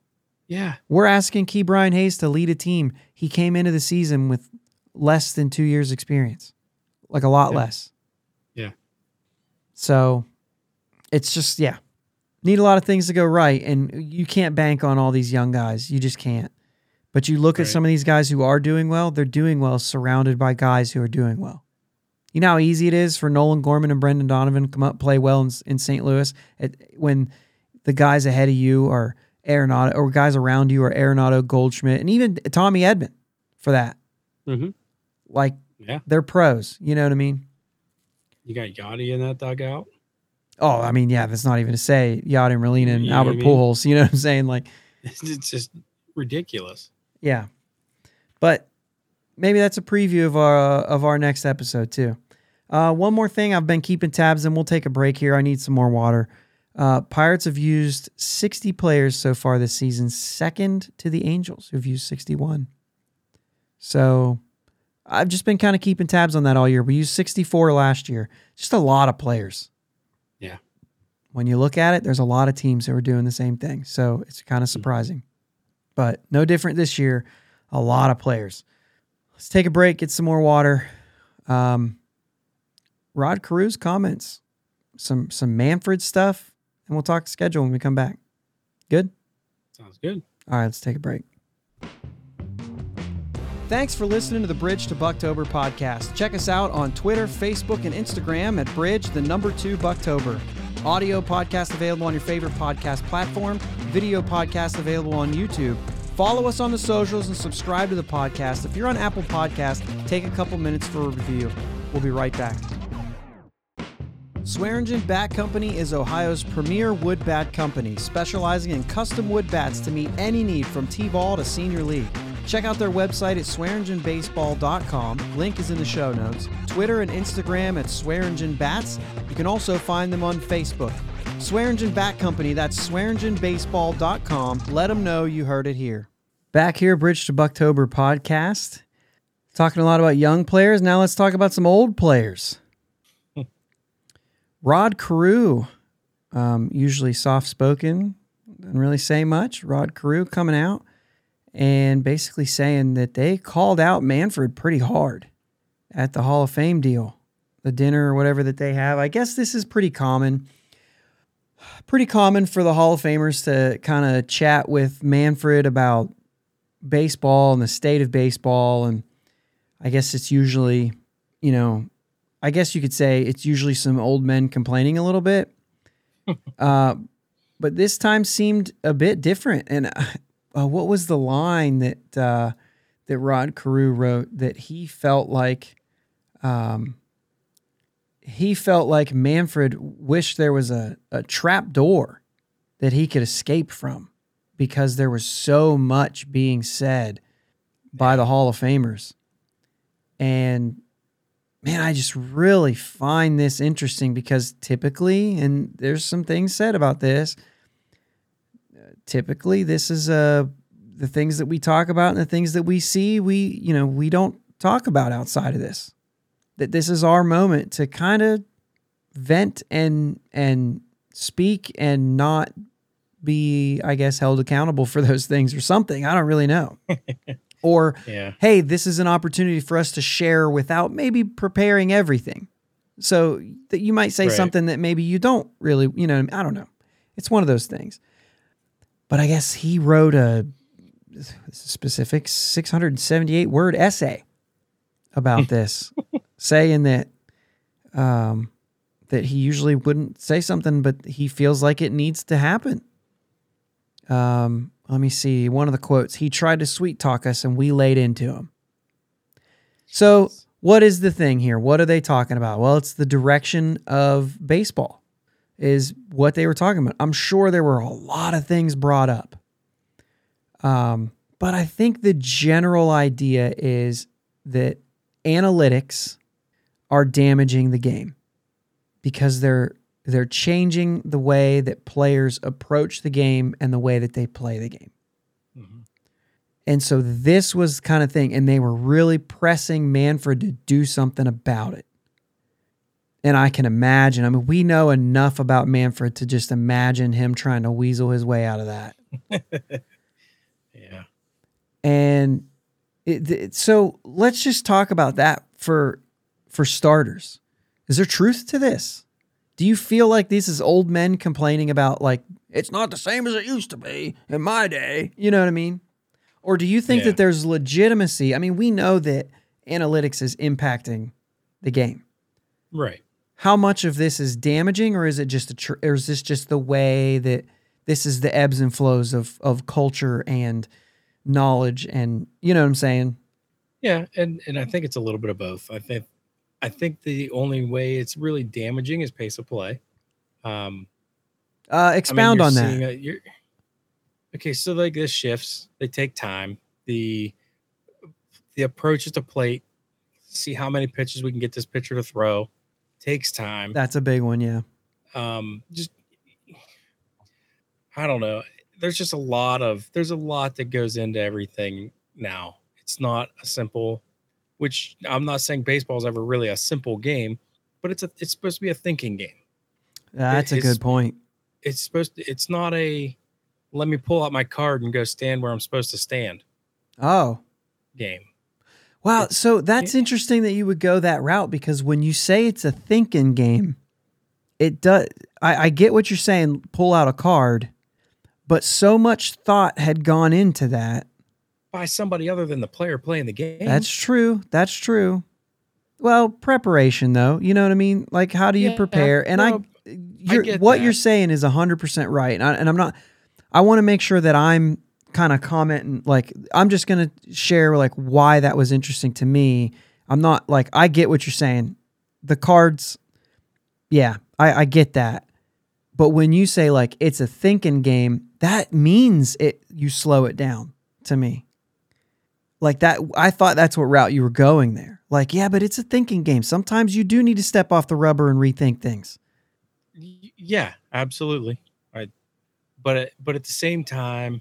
Yeah. We're asking Ke'Bryan Hayes to lead a team. He came into the season with less than two years experience, like a lot Yeah. less. Yeah. So it's just, yeah, need a lot of things to go right. And you can't bank on all these young guys. You just can't. But you look at some of these guys who are doing well, they're doing well surrounded by guys who are doing well. You know how easy it is for Nolan Gorman and Brendan Donovan to come up play well in, in St. Louis at, when the guys ahead of you are Arenado or guys around you are Arenado, Goldschmidt, and even Tommy Edman for that. Mhm. Like Yeah. they're pros. You know what I mean? You got Yadi in that dugout. Oh, I mean, yeah, that's not even to say Yadier Molina and You know Albert what I mean? Pujols. You know what I'm saying? Like, *laughs* It's just ridiculous. yeah. But maybe that's a preview of our of our next episode too. Uh, one more thing, I've been keeping tabs, and we'll take a break here. I need some more water. Uh, Pirates have used 60 players so far this season, second to the Angels, who've used 61. So I've just been kind of keeping tabs on that all year. We used 64 last year, just a lot of players. When you look at it, there's a lot of teams that were doing the same thing. So it's kind of surprising, but no different this year. A lot of players. Let's take a break, get some more water. Um, Rod Carew's comments, some some Manfred stuff, and we'll talk schedule when we come back. Good. Sounds good. All right, let's take a break. Thanks for listening to the Bridge to Bucktober podcast. Check us out on Twitter, Facebook, and Instagram at Bridge, the number two Bucktober. Audio podcast available on your favorite podcast platform, video podcast available on YouTube. Follow us on the socials and subscribe to the podcast. If you're on Apple Podcast, take a couple minutes for a review. We'll be right back. Swearingen Bat Company is Ohio's premier wood bat company, specializing in custom wood bats to meet any need from T-ball to senior league. Check out their website at swearingenbaseball.com. Link is in the show notes. Twitter and Instagram at Swearingen Bats. You can also find them on Facebook. Swearingen Bat Company, that's swearingenbaseball.com. Let them know you heard it here. Back here, Bridge to Bucktober podcast. Talking a lot about young players. Now let's talk about some old players. *laughs* Rod Carew, um, usually soft spoken, doesn't really say much. Rod Carew coming out and basically saying that they called out Manfred pretty hard at the Hall of Fame deal, the dinner or whatever that they have. I guess this is pretty common. Pretty common for the Hall of Famers to kind of chat with Manfred about baseball and the state of baseball. And I guess it's usually, you know, I guess you could say it's usually some old men complaining a little bit. *laughs* uh, but this time seemed a bit different. And uh, what was the line that uh, that Rod Carew wrote that he felt like um, he felt like Manfred wished there was a, a trap door that he could escape from because there was so much being said by the Hall of Famers. And man, I just really find this interesting because typically, and there's some things said about this. Typically, this is uh, the things that we talk about and the things that we see. We, you know, we don't talk about outside of this. That this is our moment to kind of vent and and speak and not be, I guess, held accountable for those things or something. I don't really know. *laughs* or Yeah. hey, this is an opportunity for us to share without maybe preparing everything. So that you might say Right. something that maybe you don't really, you know, I don't know. It's one of those things. But I guess he wrote a specific 678 word essay about *laughs* this, saying that um, that he usually wouldn't say something, but he feels like it needs to happen. Um, let me see one of the quotes. He tried to sweet talk us, and we laid into him. So, what is the thing here? What are they talking about? Well, it's the direction of baseball, is what they were talking about. I'm sure there were a lot of things brought up. Um, but I think the general idea is that analytics are damaging the game because they're they're changing the way that players approach the game and the way that they play the game. Mhm. And so this was kind of thing and they were really pressing Manfred to do something about it. And I can imagine, I mean we know enough about Manfred to just imagine him trying to weasel his way out of that. *laughs* Yeah. And it, it- so let's just talk about that for for starters. Is there truth to this? Do you feel like this is old men complaining about like it's not the same as it used to be in my day? You know what I mean? Or do you think Yeah. that there's legitimacy? I mean, we know that analytics is impacting the game. Right. How much of this is damaging, or is it just a, tr- or is this just the way that this is the ebbs and flows of of culture and knowledge and you know what I'm saying? Yeah, and and I think it's a little bit of both. I think I think the only way it's really damaging is pace of play. Um, Uh, I mean, expound on that. a- okay, so like this shifts, they take time. The the approach at the plate, see how many pitches we can get this pitcher to throw, takes time. That's a big one, yeah. um just i don't know there's just a lot of there's a lot that goes into everything now it's not a simple which i'm not saying baseball is ever really a simple game but it's a it's supposed to be a thinking game That's a good point. it's supposed to it's not a let me pull out my card and go stand where i'm supposed to stand Oh, game wow. It's- So that's interesting that you would go that route because when you say it's a thinking game, it does. I, I get what you're saying. Pull out a card, but so much thought had gone into that. by somebody other than the player playing the game That's true. That's true. Well, preparation though, you know what I mean? Like how do you Yeah, prepare? And no, I you're, get what you're saying is 100% right. And, I, and I'm not I want to make sure that I'm kind of comment and like I'm just to share like why that was interesting to me. I'm not like I get what you're saying. The cards yeah, I I get that. But when you say like it's a thinking game, that means it you slow it down to me like that i thought that's what route you were going there like yeah but it's a thinking game sometimes you do need to step off the rubber and rethink things yeah absolutely right but but at the same time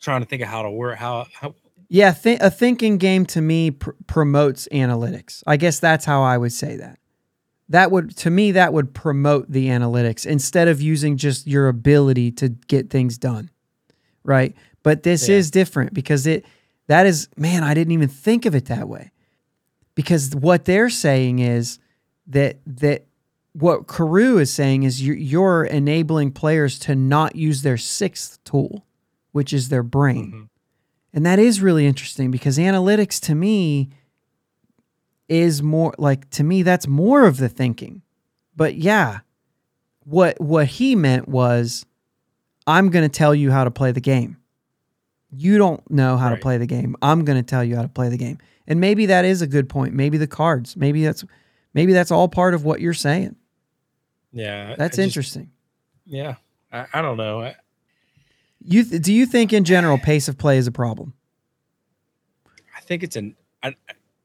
trying to think of how to work how how yeah th- a thinking game to me pr- promotes analytics. I guess that's how i would say that. That would to me that would promote the analytics instead of using just your ability to get things done right? But this Yeah. is different because it that is man i didn't even think of it that way. Because what they're saying is that that what Carew is saying is you're, you're enabling players to not use their sixth tool, which is their brain. Mhm. And that is really interesting because analytics to me is more like to me that's more of the thinking. But yeah, what what he meant was I'm going to tell you how to play the game. You don't know how Right. to play the game. I'm going to tell you how to play the game. And maybe that is a good point. Maybe the cards. Maybe that's maybe that's all part of what you're saying. yeah That's just- interesting. yeah I, I don't know I, You th- do you think in general pace of play is a problem? I think it's an I,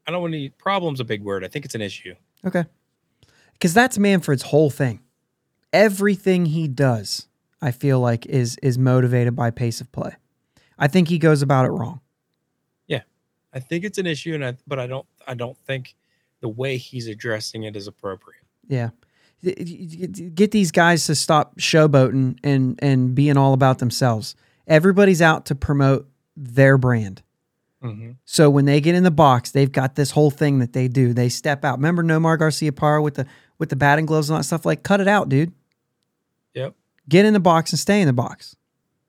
I don't want to problem's a big word i think it's an issue Okay. Cuz that's Manfred's whole thing. Everything he does, I feel like is is motivated by pace of play. I think he goes about it wrong. Yeah. I think it's an issue and i but i don't i don't think the way he's addressing it is appropriate Yeah. Get these guys to stop showboating and and being all about themselves. Everybody's out to promote their brand. mm-hmm. So when they get in the box, they've got this whole thing that they do. They step out. Remember Nomar Garciaparra with the with the batting gloves and all that stuff? Like, cut it out, dude. Yep. Get in the box and stay in the box.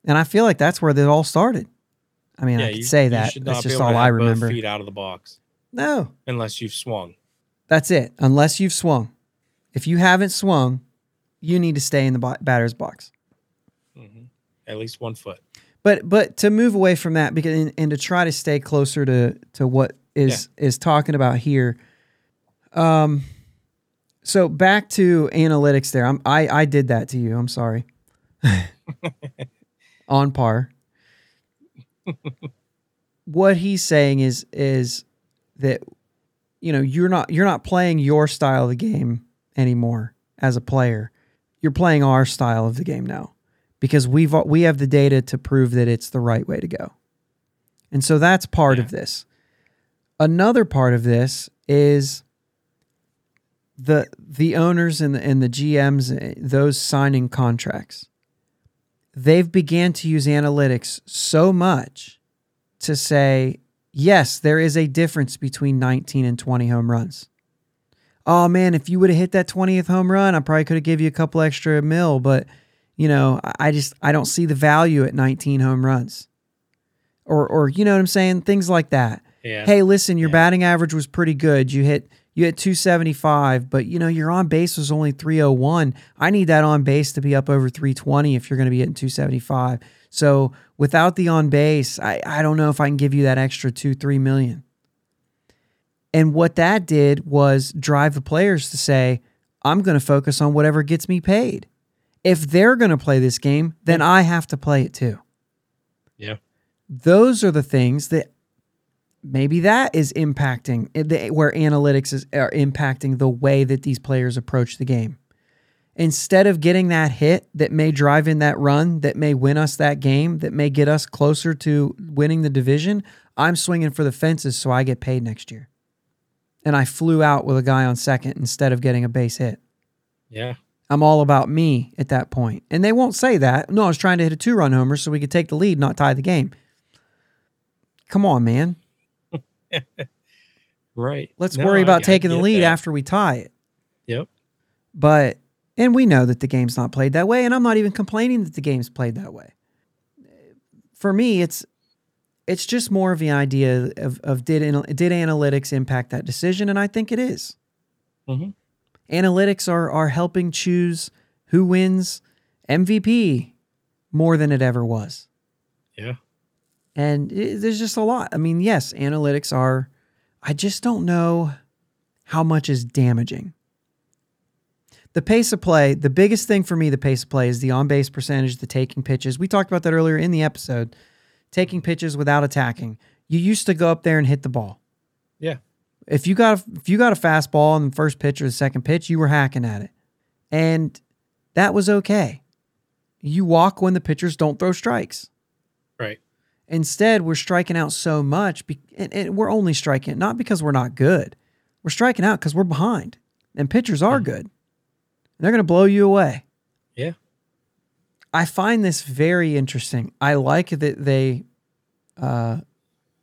And I feel like that's where it all started. I mean, I could you- say that. That's just all I remember. feet out of the box No. unless you've swung. That's it. Unless you've swung. If you haven't swung, you need to stay in the batter's box. hmm At least one foot. But but to move away from that because and, and to try to stay closer to to what is is talking about here. Um so back to analytics there. I'm I I did that to you. I'm sorry. *laughs* *laughs* On par. what he's saying is is that you know, you're not you're not playing your style of the game anymore as a player. You're playing our style of the game now because we've we have the data to prove that it's the right way to go. And so that's part Yeah. of this. Another part of this is the the owners and the, and the GMs eh, those signing contracts. They've began to use analytics so much to say, yes, there is a difference between 19 and 20 home runs. Oh man, if you would have hit that 20th home run, I probably could have give you a couple extra mil, but you know, I- just I don't see the value at 19 home runs. Or or you know what I'm saying? Things like that. Yeah. Hey, listen, your Yeah. batting average was pretty good. You hit you hit 275, but you know, your on base was only 301. I need that on base to be up over 320 if you're going to be hitting 275. So, without the on base, I I don't know if I can give you that extra 2 3 million. And what that did was drive the players to say, I'm going to focus on whatever gets me paid. If they're going to play this game, then I have to play it too. Yeah. Those are the things that maybe that is impacting eh, where analytics is are impacting the way that these players approach the game. Instead of getting that hit that may drive in that run, that may win us that game, that may get us closer to winning the division, I'm swinging for the fences so I get paid next year. And I flew out with a guy on second instead of getting a base hit. Yeah. I'm all about me at that point. And they won't say that. No, I was trying to hit a two run homer so we could take the lead, not tie the game. Come on, man. *laughs* Right. Let's No, worry about I taking the lead that. after we tie it. Yep. But, and we know that the game's not played that way. And I'm not even complaining that the game's played that way. For me, it's, it's just more of the idea of, of did, did analytics impact that decision? And I think it is. Mhm. Analytics are, are helping choose who wins MVP more than it ever was. Yeah. And it, there's just a lot. I mean, yes, analytics are, I just don't know how much is damaging. The pace of play, the biggest thing for me, the pace of play is the on base percentage, the taking pitches. We talked about that earlier in the episode. Taking pitches without attacking. You used to go up there and hit the ball. Yeah. If you got a, if you got a fastball on the first pitch or the second pitch, you were hacking at it. And that was okay. You walk when the pitchers don't throw strikes. Right. Instead, we're striking out so much, be- and, and we're only striking not because we're not good. We're striking out because we're behind, and pitchers are Mhm. good. They're going to blow you away. Yeah. I find this very interesting. I like that they, uh,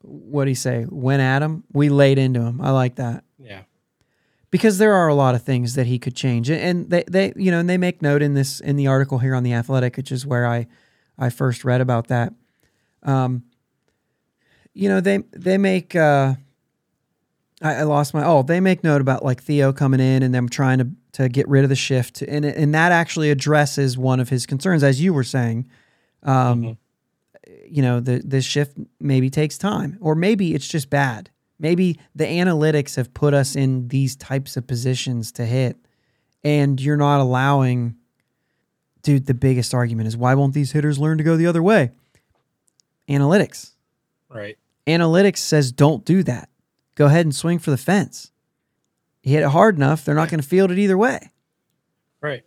what do you say? Went at him. We laid into him. I like that Yeah. because there are a lot of things that he could change and- and they, they you know and they make note in this in the article here on the athletic which is where i i first read about that um you know they they make uh I, I lost my oh they make note about like theo coming in and them trying to to get rid of the shift. And and that actually addresses one of his concerns as you were saying. Um Mhm. you know the this shift maybe takes time or maybe it's just bad. Maybe the analytics have put us in these types of positions to hit and you're not allowing dude the biggest argument is why won't these hitters learn to go the other way? Analytics. Right. analytics says don't do that. Go ahead and swing for the fence hit it hard enough they're not going to field it either way Right.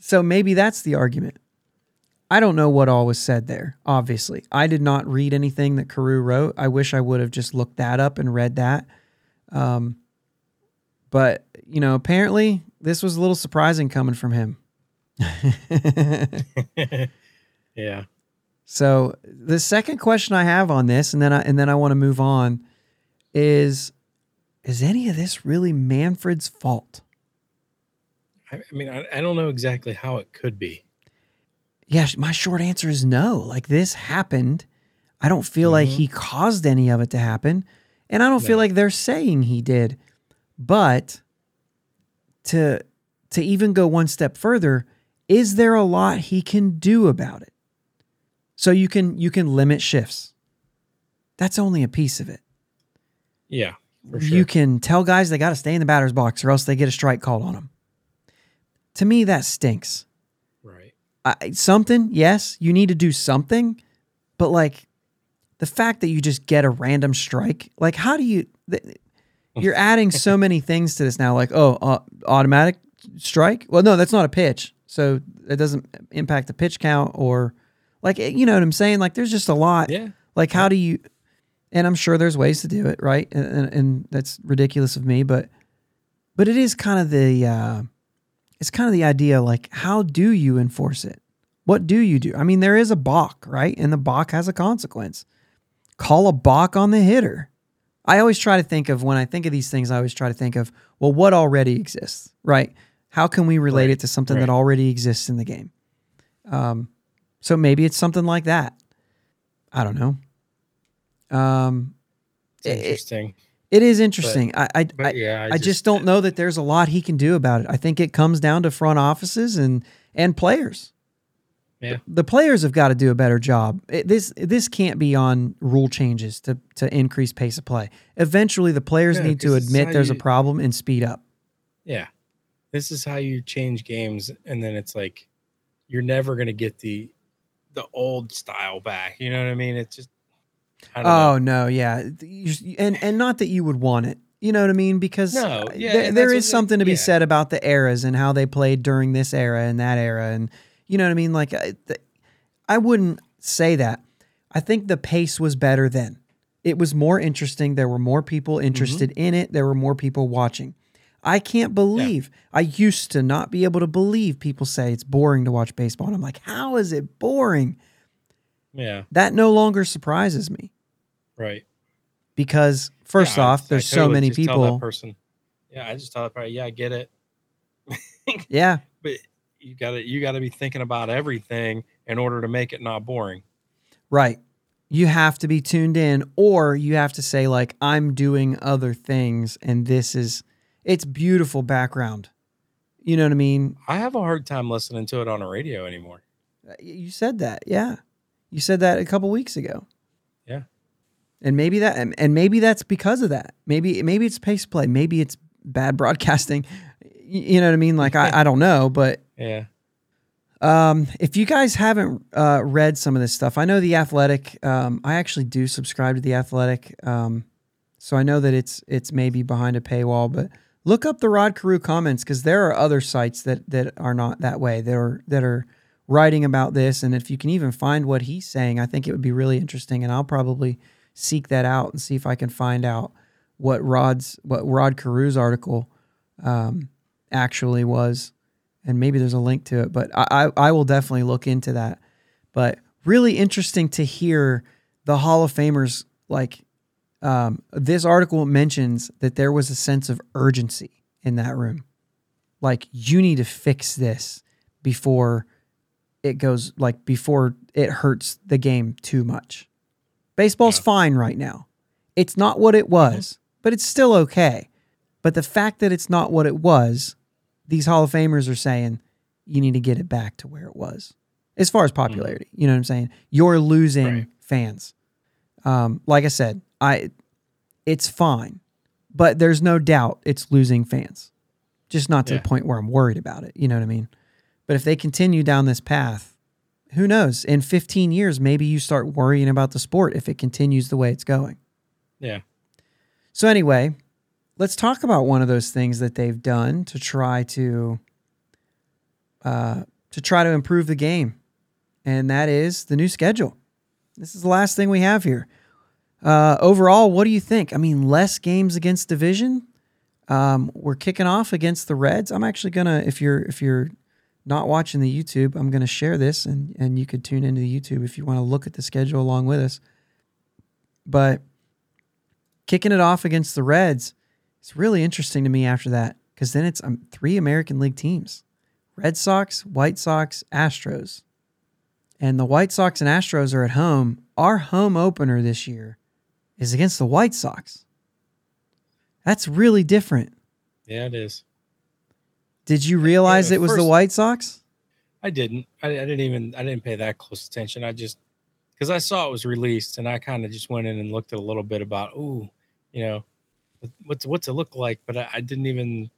so maybe that's the argument. I don't know what all was said there, obviously. I did not read anything that Carew wrote. I wish I would have just looked that up and read that. Um, but, you know, apparently this was a little surprising coming from him. *laughs* yeah. so the second question I have on this, and then I and then I want to move on, is is any of this really Manfred's fault? I, I mean, I, I don't know exactly how it could be. Yeah, my short answer is no. Like this happened. I don't feel like Mhm. he caused any of it to happen. And I don't feel like they're saying he did. But to to even go one step further, is there a lot he can do about it? So you can you can limit shifts. That's only a piece of it. Yeah, sure. You can tell guys they got to stay in the batter's box or else they get a strike called on them. To me, that stinks. right. I, something, yes, you need to do something, but like the fact that you just get a random strike, like how do you? th- You're *laughs* adding so many things to this now. Like, oh, uh, automatic strike. Well, no, that's not a pitch, so it doesn't impact the pitch count or like you know what I'm saying. Like, there's just a lot. Yeah. Like, how do you? And I'm sure there's ways to do it, right? And, and, and that's ridiculous of me, but but it is kind of the uh, it's kind of the idea. Like, how do you enforce it? What do you do? I mean, there is a balk, right? And the balk has a consequence. Call a balk on the hitter. I always try to think of when I think of these things. I always try to think of well, what already exists, right? How can we relate Right, it to something right. that already exists in the game? Um, so maybe it's something like that. I don't know. Um, It's it- interesting. it is interesting. I, I, But I, yeah, I just don't know that there's a lot he can do about it. I think it comes down to front offices and and players. Yeah. The players have got to do a better job. It- this this can't be on rule changes to to increase pace of play. Eventually, the players Yeah, need to admit there's a problem and speed up. Yeah. This is how you change games and then it's like you're never going to get the the old style back. You know what I mean? It's just I Oh know. no, yeah, and and not that you would want it. You know what I mean? Because No, yeah, there, and there is something to be yeah. said about the eras and how they played during this era and that era, and you know what I mean. Like, I, th- I wouldn't say that. I think the pace was better then. It was more interesting. There were more people Mm-hmm. interested in it. There were more people watching. I can't believe. I used to not be able to believe people say it's boring to watch baseball. And I'm like, how is it boring? Yeah, That no longer surprises me right. because first Yeah, off, I there's so many just tell that people. person. Yeah, I just tell that person, yeah, I get it. *laughs* Yeah, But you got to you got to be thinking about everything in order to make it not boring. right. You have to be tuned in, or you have to say like, I'm doing other things, and this is it's beautiful background. You know what I mean? I have a hard time listening to it on a radio anymore. Uh, You said that, yeah. You said that a couple weeks ago. And maybe that, and- and maybe that's because of that. Maybe maybe it's pace play. Maybe it's bad *laughs* broadcasting. You know what I mean? Like I, I don't know, but *laughs* Yeah. Um, if you guys haven't uh, read some of this stuff, I know the Athletic. Um, I actually do subscribe to the Athletic, um, so I know that it's it's maybe behind a paywall. But look up the Rod Carew comments because there are other sites that that are not that way. That are that are writing about this, and if you can even find what he's saying, I think it would be really interesting. And I'll probably seek that out and see if I can find out what Rod's what Rod Carew's article um, actually was and maybe there's a link to it, but I, I, I will definitely look into that. But really interesting to hear the Hall of Famers like um, this article mentions that there was a sense of urgency in that room. Like you need to fix this before it goes like before it hurts the game too much. Baseball's Yeah. fine right now. It's not what it was, but it's still okay. But the fact that it's not what it was these Hall of Famers are saying you need to get it back to where it was as far as popularity. You know what I'm saying? You're losing Right. fans. Um, like I said, I it's fine, but there's no doubt it's losing fans. Just not to Yeah. the point where I'm worried about it. You know what I mean? But if they continue down this path, who knows? In 15 years, maybe you start worrying about the sport if it continues the way it's going. Yeah. So anyway, let's talk about one of those things that they've done to try to uh, to try to improve the game, and that is the new schedule. This is the last thing we have here. Uh, overall, what do you think? I mean, less games against division. Um, we're kicking off against the Reds. I'm actually gonna if you're if you're not watching the YouTube, I'm gonna share this and and you could tune into the YouTube if you want to look at the schedule along with us. But kicking it off against the Reds, it's really interesting to me after that because then it's um, three American League teams: Red Sox, White Sox, Astros, and the White Sox and Astros are at home. Our home opener this year is against the White Sox. That's really different. Yeah, it is. Did you realize it was the White Sox? I didn't. I, I didn't even. I didn't pay that close attention. I just because I saw it was released, and I kind of just went in and looked at a little bit about, ooh, you know, what- what's what's it look like. But I, I didn't even.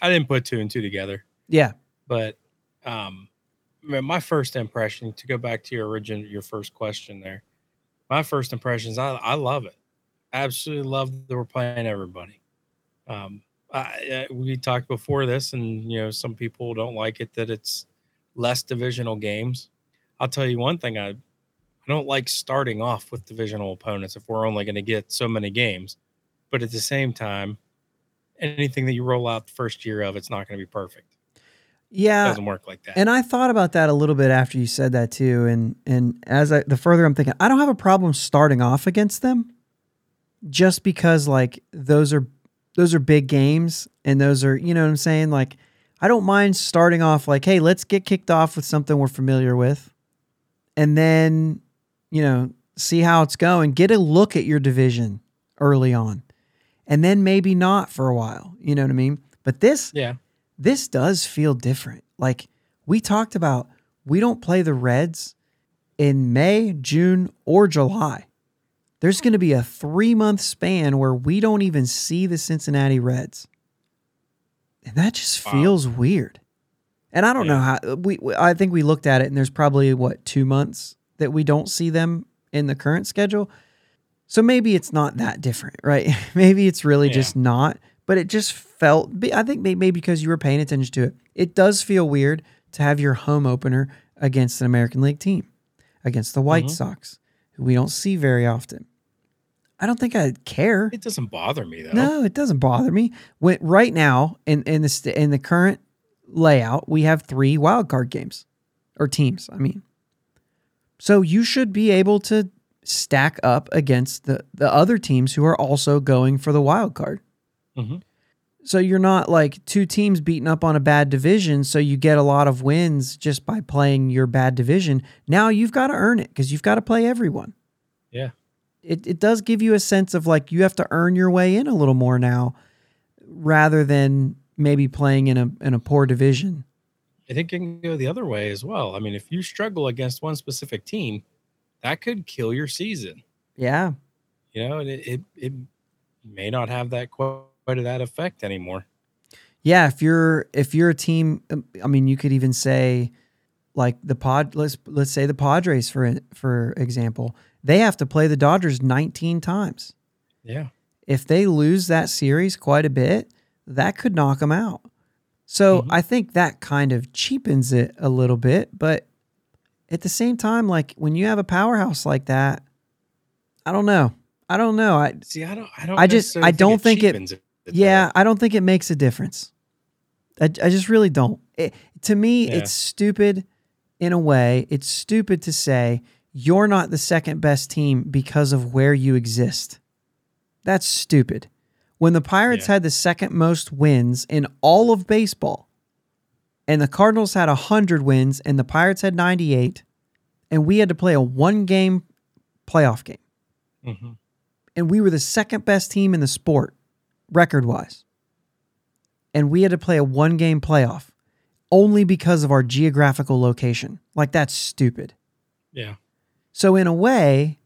I didn't put two and two together. Yeah. But um, my my first impression to go back to your origin, your first question there. My first impressions, I I love it. Absolutely love that we're playing everybody. Um, I, we talked before this, and you know, some people don't like it that it's less divisional games. I'll tell you one thing: I I don't like starting off with divisional opponents if we're only going to get so many games. But at the same time, anything that you roll out the first year of, it's not going to be perfect. Yeah, it doesn't work like that. And I thought about that a little bit after you said that too. And and as I the further I'm thinking, I don't have a problem starting off against them, just because like those are those are big games and those are you know what I'm saying. Like I don't mind starting off like, hey, let's get kicked off with something we're familiar with, and then you know see how it's going. Get a look at your division early on, and then maybe not for a while. You know what I mean? But this yeah, this does feel different. Like we talked about, we don't play the Reds in May, June, or July. There's going to be a three month span where we don't even see the Cincinnati Reds. And that just Wow. feels weird. And I don't know how we, we- I think we looked at it and there's probably what, two months that we don't see them in the current schedule. So maybe it's not that different, *laughs* right? *laughs* maybe it's really Yeah. just not, but it just felt, I think maybe because you were paying attention to it, it does feel weird to have your home opener against an American League team, against the White Mhm. Sox, who we don't see very often. I don't think I'd care. it doesn't bother me though. No, it doesn't bother me. When, right now, in in the in the current layout, we have three wild card games or teams. I mean, so you should be able to stack up against the the other teams who are also going for the wild card. Mhm. So you're not like two teams beating up on a bad division, so you get a lot of wins just by playing your bad division. Now you've got to earn it because you've got to play everyone. It, it does give you a sense of like you have to earn your way in a little more now rather than maybe playing in a in a poor division. I think it can go the other way as well. I mean, if you struggle against one specific team, that could kill your season. Yeah. You know, and it it, it may not have that quite of that effect anymore. Yeah, if you're if you're a team um, I mean you could even say like the pod let's let's say the Padres for for example, they have to play the Dodgers 19 times. Yeah. If they lose that series quite a bit, that could knock them out. So Mhm. I think that kind of cheapens it a little bit, but at the same time, like when you have a powerhouse like that, I don't know. I don't know. I See, I don't. I don't. I just- I don't think it- cheapens it. yeah, I don't think it makes a difference. I, I just really don't. It, to me, Yeah. it's stupid in a way. It's stupid to say you're not the second best team because of where you exist. That's stupid. When the Pirates Yeah. had the second most wins in all of baseball, and the Cardinals had 100 wins, and the Pirates had 98, and we had to play a one game playoff game Mhm. and we were the second best team in the sport record wise. And we had to play a one game playoff only because of our geographical location. Like that's stupid. Yeah. So in a way,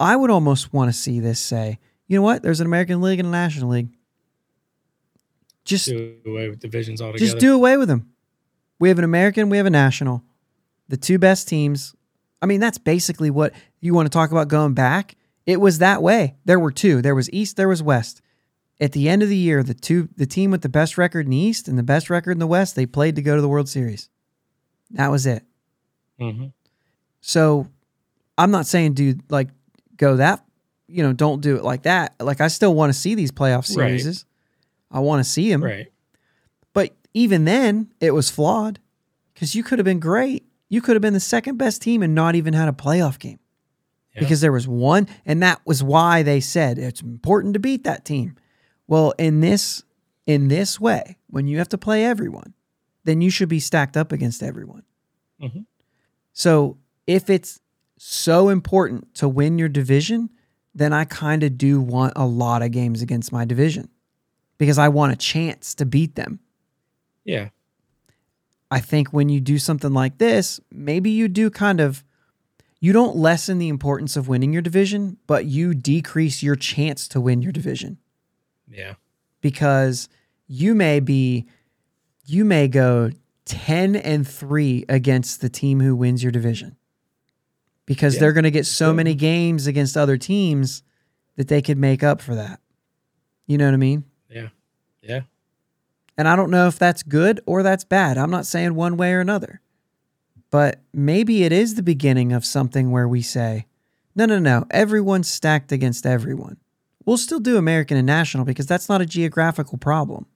I would almost want to see this say, you know what? There's an American League and a National League. Just Do away with divisions altogether. just do away with them. We have an American, we have a national. The two best teams. I mean, that's basically what you want to talk about going back. It was that way. There were two. There was East, there was West. At the end of the year, the two the team with the best record in the East and the best record in the West, they played to go to the World Series. That was it. hmm So I'm not saying do like go that you know, don't do it like that. Like I still want to see these playoff Right. series. I want to see them. Right. But even then, it was flawed because you could have been great. You could have been the second best team and not even had a playoff game Yeah. because there was one. And that was why they said it's important to beat that team. Well, in this in this way, when you have to play everyone, then you should be stacked up against everyone. Mhm. So if it's so important to win your division, then I kind of do want a lot of games against my division. because I want a chance to beat them. Yeah. I think when you do something like this, maybe you do kind of you don't lessen the importance of winning your division, but you decrease your chance to win your division Yeah. because you may be you may go 10 and 3 against the team who wins your division. Because Yeah. they're going to get so many games against other teams that they could make up for that. You know what I mean? Yeah. Yeah. And I don't know if that's good or that's bad. I'm not saying one way or another. But maybe it is the beginning of something where we say, no, no, no, everyone's stacked against everyone. We'll still do American and national because that's not a geographical problem.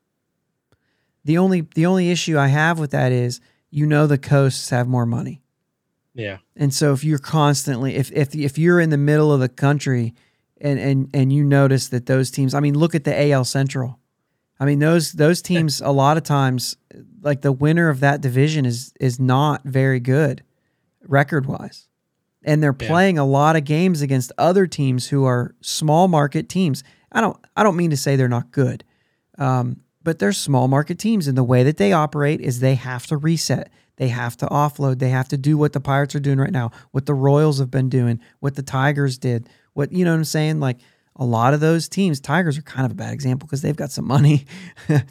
The only the only issue I have with that is you know the coasts have more money. Yeah. And so if you're constantly if if if you're in the middle of the country and and and you notice that those teams, I mean look at the AL Central. I mean those those teams a lot of times like the winner of that division is is not very good record-wise. And they're Yeah. playing a lot of games against other teams who are small market teams. I don't I don't mean to say they're not good. Um, but they're small market teams and the way that they operate is they have to reset. They have to offload. They have to do what the pirates are doing right now what the royals have been doing what the tigers did what you know what i'm saying? Like a lot of those teams tigers are kind of a bad example because they've got some money. *laughs*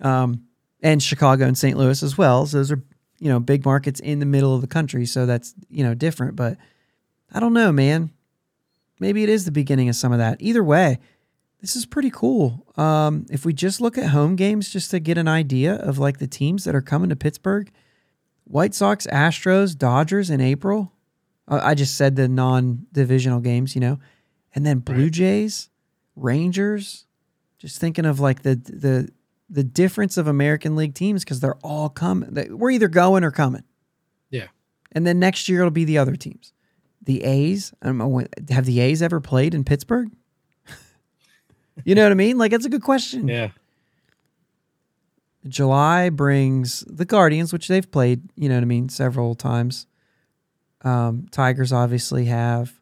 Um, and chicago and st louis as well. So those are you know big markets in the middle of the country. So that's you know different but i don't know man. Maybe it is the beginning of some of that. Either way this is pretty cool. Um, if we just look at home games, just to get an idea of like the teams that are coming to Pittsburgh, White Sox, Astros, Dodgers in April. Uh, I just said the non-divisional games, you know, and then Blue Jays, Rangers. Just thinking of like the the the difference of American League teams because they're all coming. They- We're either going or coming. Yeah. And then next year it'll be the other teams. The A's. I don't know. Have the A's ever played in Pittsburgh? You know what I mean? Like that's a good question. Yeah. July brings the Guardians, which they've played, you know what I mean, several times. Um, Tigers obviously have.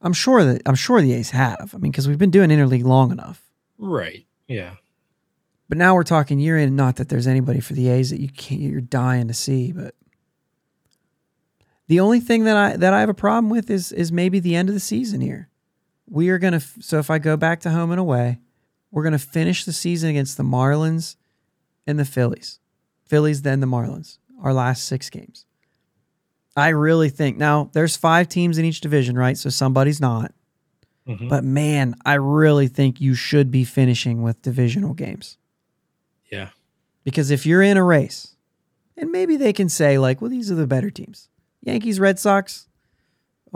I'm sure that I'm sure the A's have. I mean, because we've been doing interleague long enough. Right. Yeah. But now we're talking year in. Not that there's anybody for the A's that you can't. You're dying to see, but the only thing that I that I have a problem with is is maybe the end of the season here. We are gonna. So if I go back to home and away, we're gonna finish the season against the Marlins and the Phillies. Phillies, then the Marlins. Our last six games. I really think now there's five teams in each division, right? So somebody's not. Mhm. But man, I really think you should be finishing with divisional games. Yeah. Because if you're in a race, and maybe they can say, like, well, these are the better teams Yankees, Red Sox,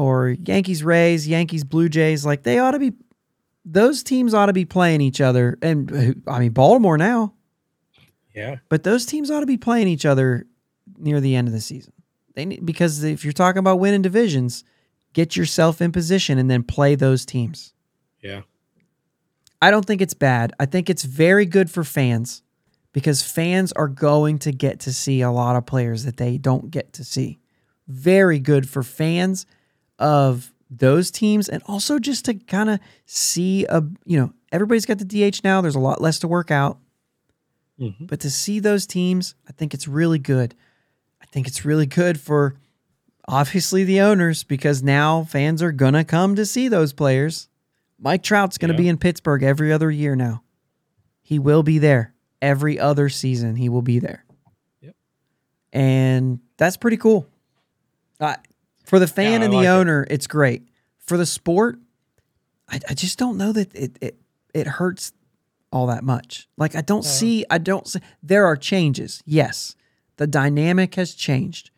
or Yankees, Rays, Yankees, Blue Jays, like, they ought to be, those teams ought to be playing each other. And I mean, Baltimore now, Yeah. but those teams ought to be playing each other near the end of the season. They need, because if you're talking about winning divisions, get yourself in position and then play those teams. Yeah. I don't think it's bad. I think it's very good for fans because fans are going to get to see a lot of players that they don't get to see. Very good for fans of those teams and also just to kind of see a, you know, everybody's got the DH now. There's a lot less to work out. Mhm. But to see those teams, I think it's really good. I think it's really good for obviously the owners because now fans are going to come to see those players. Mike Trout's going to Yeah. be in Pittsburgh every other year now. He will be there every other season. He will be there. Yep. And that's pretty cool. Uh, for the fan Yeah, and the like it. owner, it's great. For the sport, I, I just don't know that it, it it hurts all that much. Like I don't Yeah. see, I don't see. There are changes. Yes, the dynamic has changed.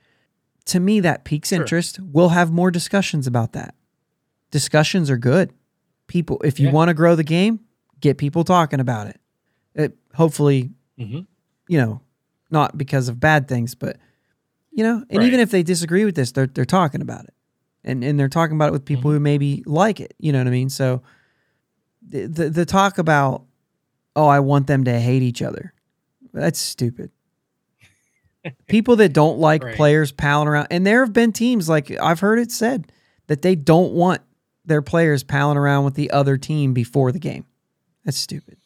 To me, that piques Sure. interest. We'll have more discussions about that. Discussions are good. People, if you Yeah. want to grow the game, get people talking about it. It hopefully, hmm you know, not because of bad things, but you know, and Right. even if they disagree with this, they're they're talking about it, and and they're talking about it with people who maybe like it. You know what I mean? So the the, the talk about oh, I want them to hate each other. That's stupid. *laughs* people that don't like Right. players palling around, and there have been teams like I've heard it said that they don't want their players palling around with the other team before the game. That's stupid.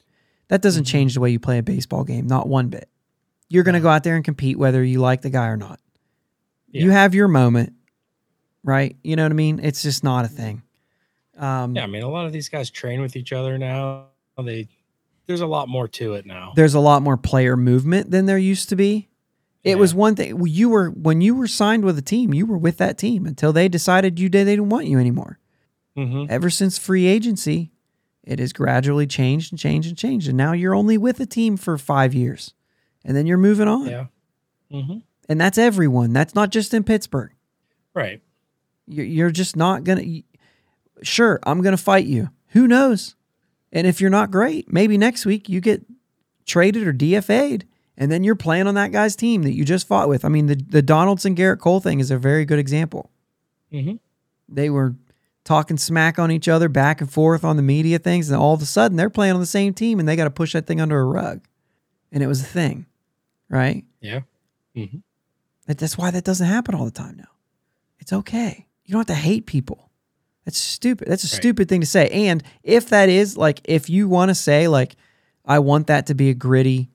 That doesn't Mhm. change the way you play a baseball game, not one bit. You're going to go out there and compete whether you like the guy or not. You have your moment, right? You know what I mean? It's just not a thing. Um, Yeah, I mean, a lot of these guys train with each other now. They there's a lot more to it now. There's a lot more player movement than there used to be. It Yeah. was one thing you were when you were signed with a team, you were with that team until they decided you did they didn't want you anymore. hmm Ever since free agency, it has gradually changed and changed and changed, and now you're only with a team for five years, and then you're moving on. Yeah. hmm And that's everyone. That's not just in Pittsburgh. Right. You're, you're just not gonna. Sure, I'm gonna fight you. Who knows? And if you're not great, maybe next week you get traded or DFA'd, and then you're playing on that guy's team that you just fought with. I mean, the the Donaldson Gerrit Cole thing is a very good example. hmm They were talking smack on each other back and forth on the media things, and all of a sudden they're playing on the same team, and they got to push that thing under a rug, and it was a thing, right? Yeah. hmm That, that's why that doesn't happen all the time now. It's okay. You don't have to hate people. That's stupid. That's a Right. stupid thing to say. And if that is like, if you want to say like, I want that to be a gritty,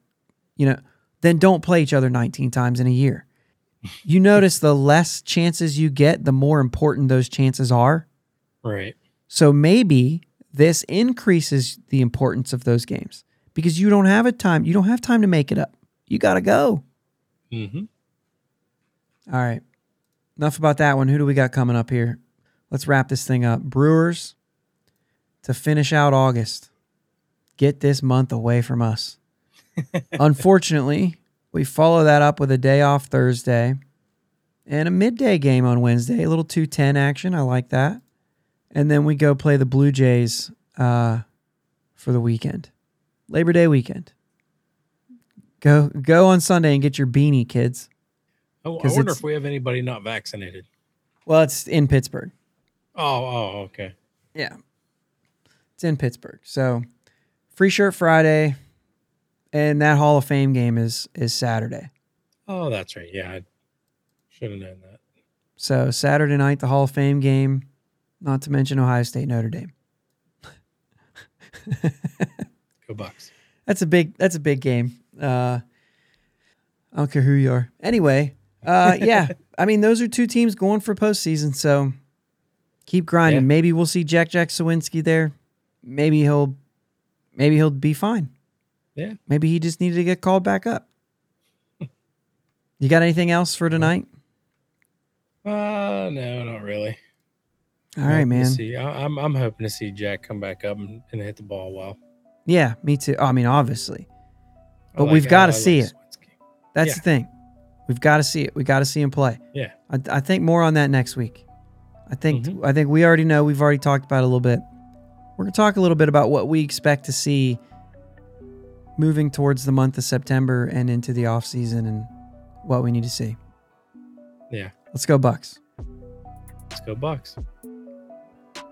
you know, then don't play each other 19 times in a year. *laughs* You notice the less chances you get, the more important those chances are. Right. So maybe this increases the importance of those games because you don't have a time. You don't have time to make it up. You got to go. hmm All right. Enough about that one. Who do we got coming up here? Let's wrap this thing up. Brewers to finish out August. Get this month away from us. *laughs* Unfortunately, we follow that up with a day off Thursday and a midday game on Wednesday. A little 210 action. I like that. And then we go play the Blue Jays uh, for the weekend. Labor Day weekend. Go go on Sunday and get your beanie, kids. Oh, I wonder if we have anybody not vaccinated. Well, it's in Pittsburgh. Oh, oh, okay. Yeah. It's in Pittsburgh. So free shirt Friday and that Hall of Fame game is is Saturday. Oh, that's right. Yeah, I should have known that. So Saturday night the Hall of Fame game, not to mention Ohio State Notre Dame. *laughs* Go Bucks. That's a big that's a big game. Uh I don't care who you are. Anyway, uh yeah. *laughs* I mean those are two teams going for postseason, so keep grinding. Yeah. Maybe we'll see Jack Jack Suwinski there. Maybe he'll maybe he'll be fine. Yeah. Maybe he just needed to get called back up. *laughs* you got anything else for tonight? Uh, no, not really. All right, Hoping to man. See, I, I'm I'm hoping to see Jack come back up and, and hit the ball well. Yeah, me too. I mean, obviously. But like- we've gotta like see it. That's Yeah. the thing. We've got to see it. We got to see him play. Yeah. I, I think more on that next week. I think Mhm. I think we already know. We've already talked about it a little bit. We're gonna talk a little bit about what we expect to see moving towards the month of September and into the off season and what we need to see. Yeah. Let's go Bucks. Let's go Bucks.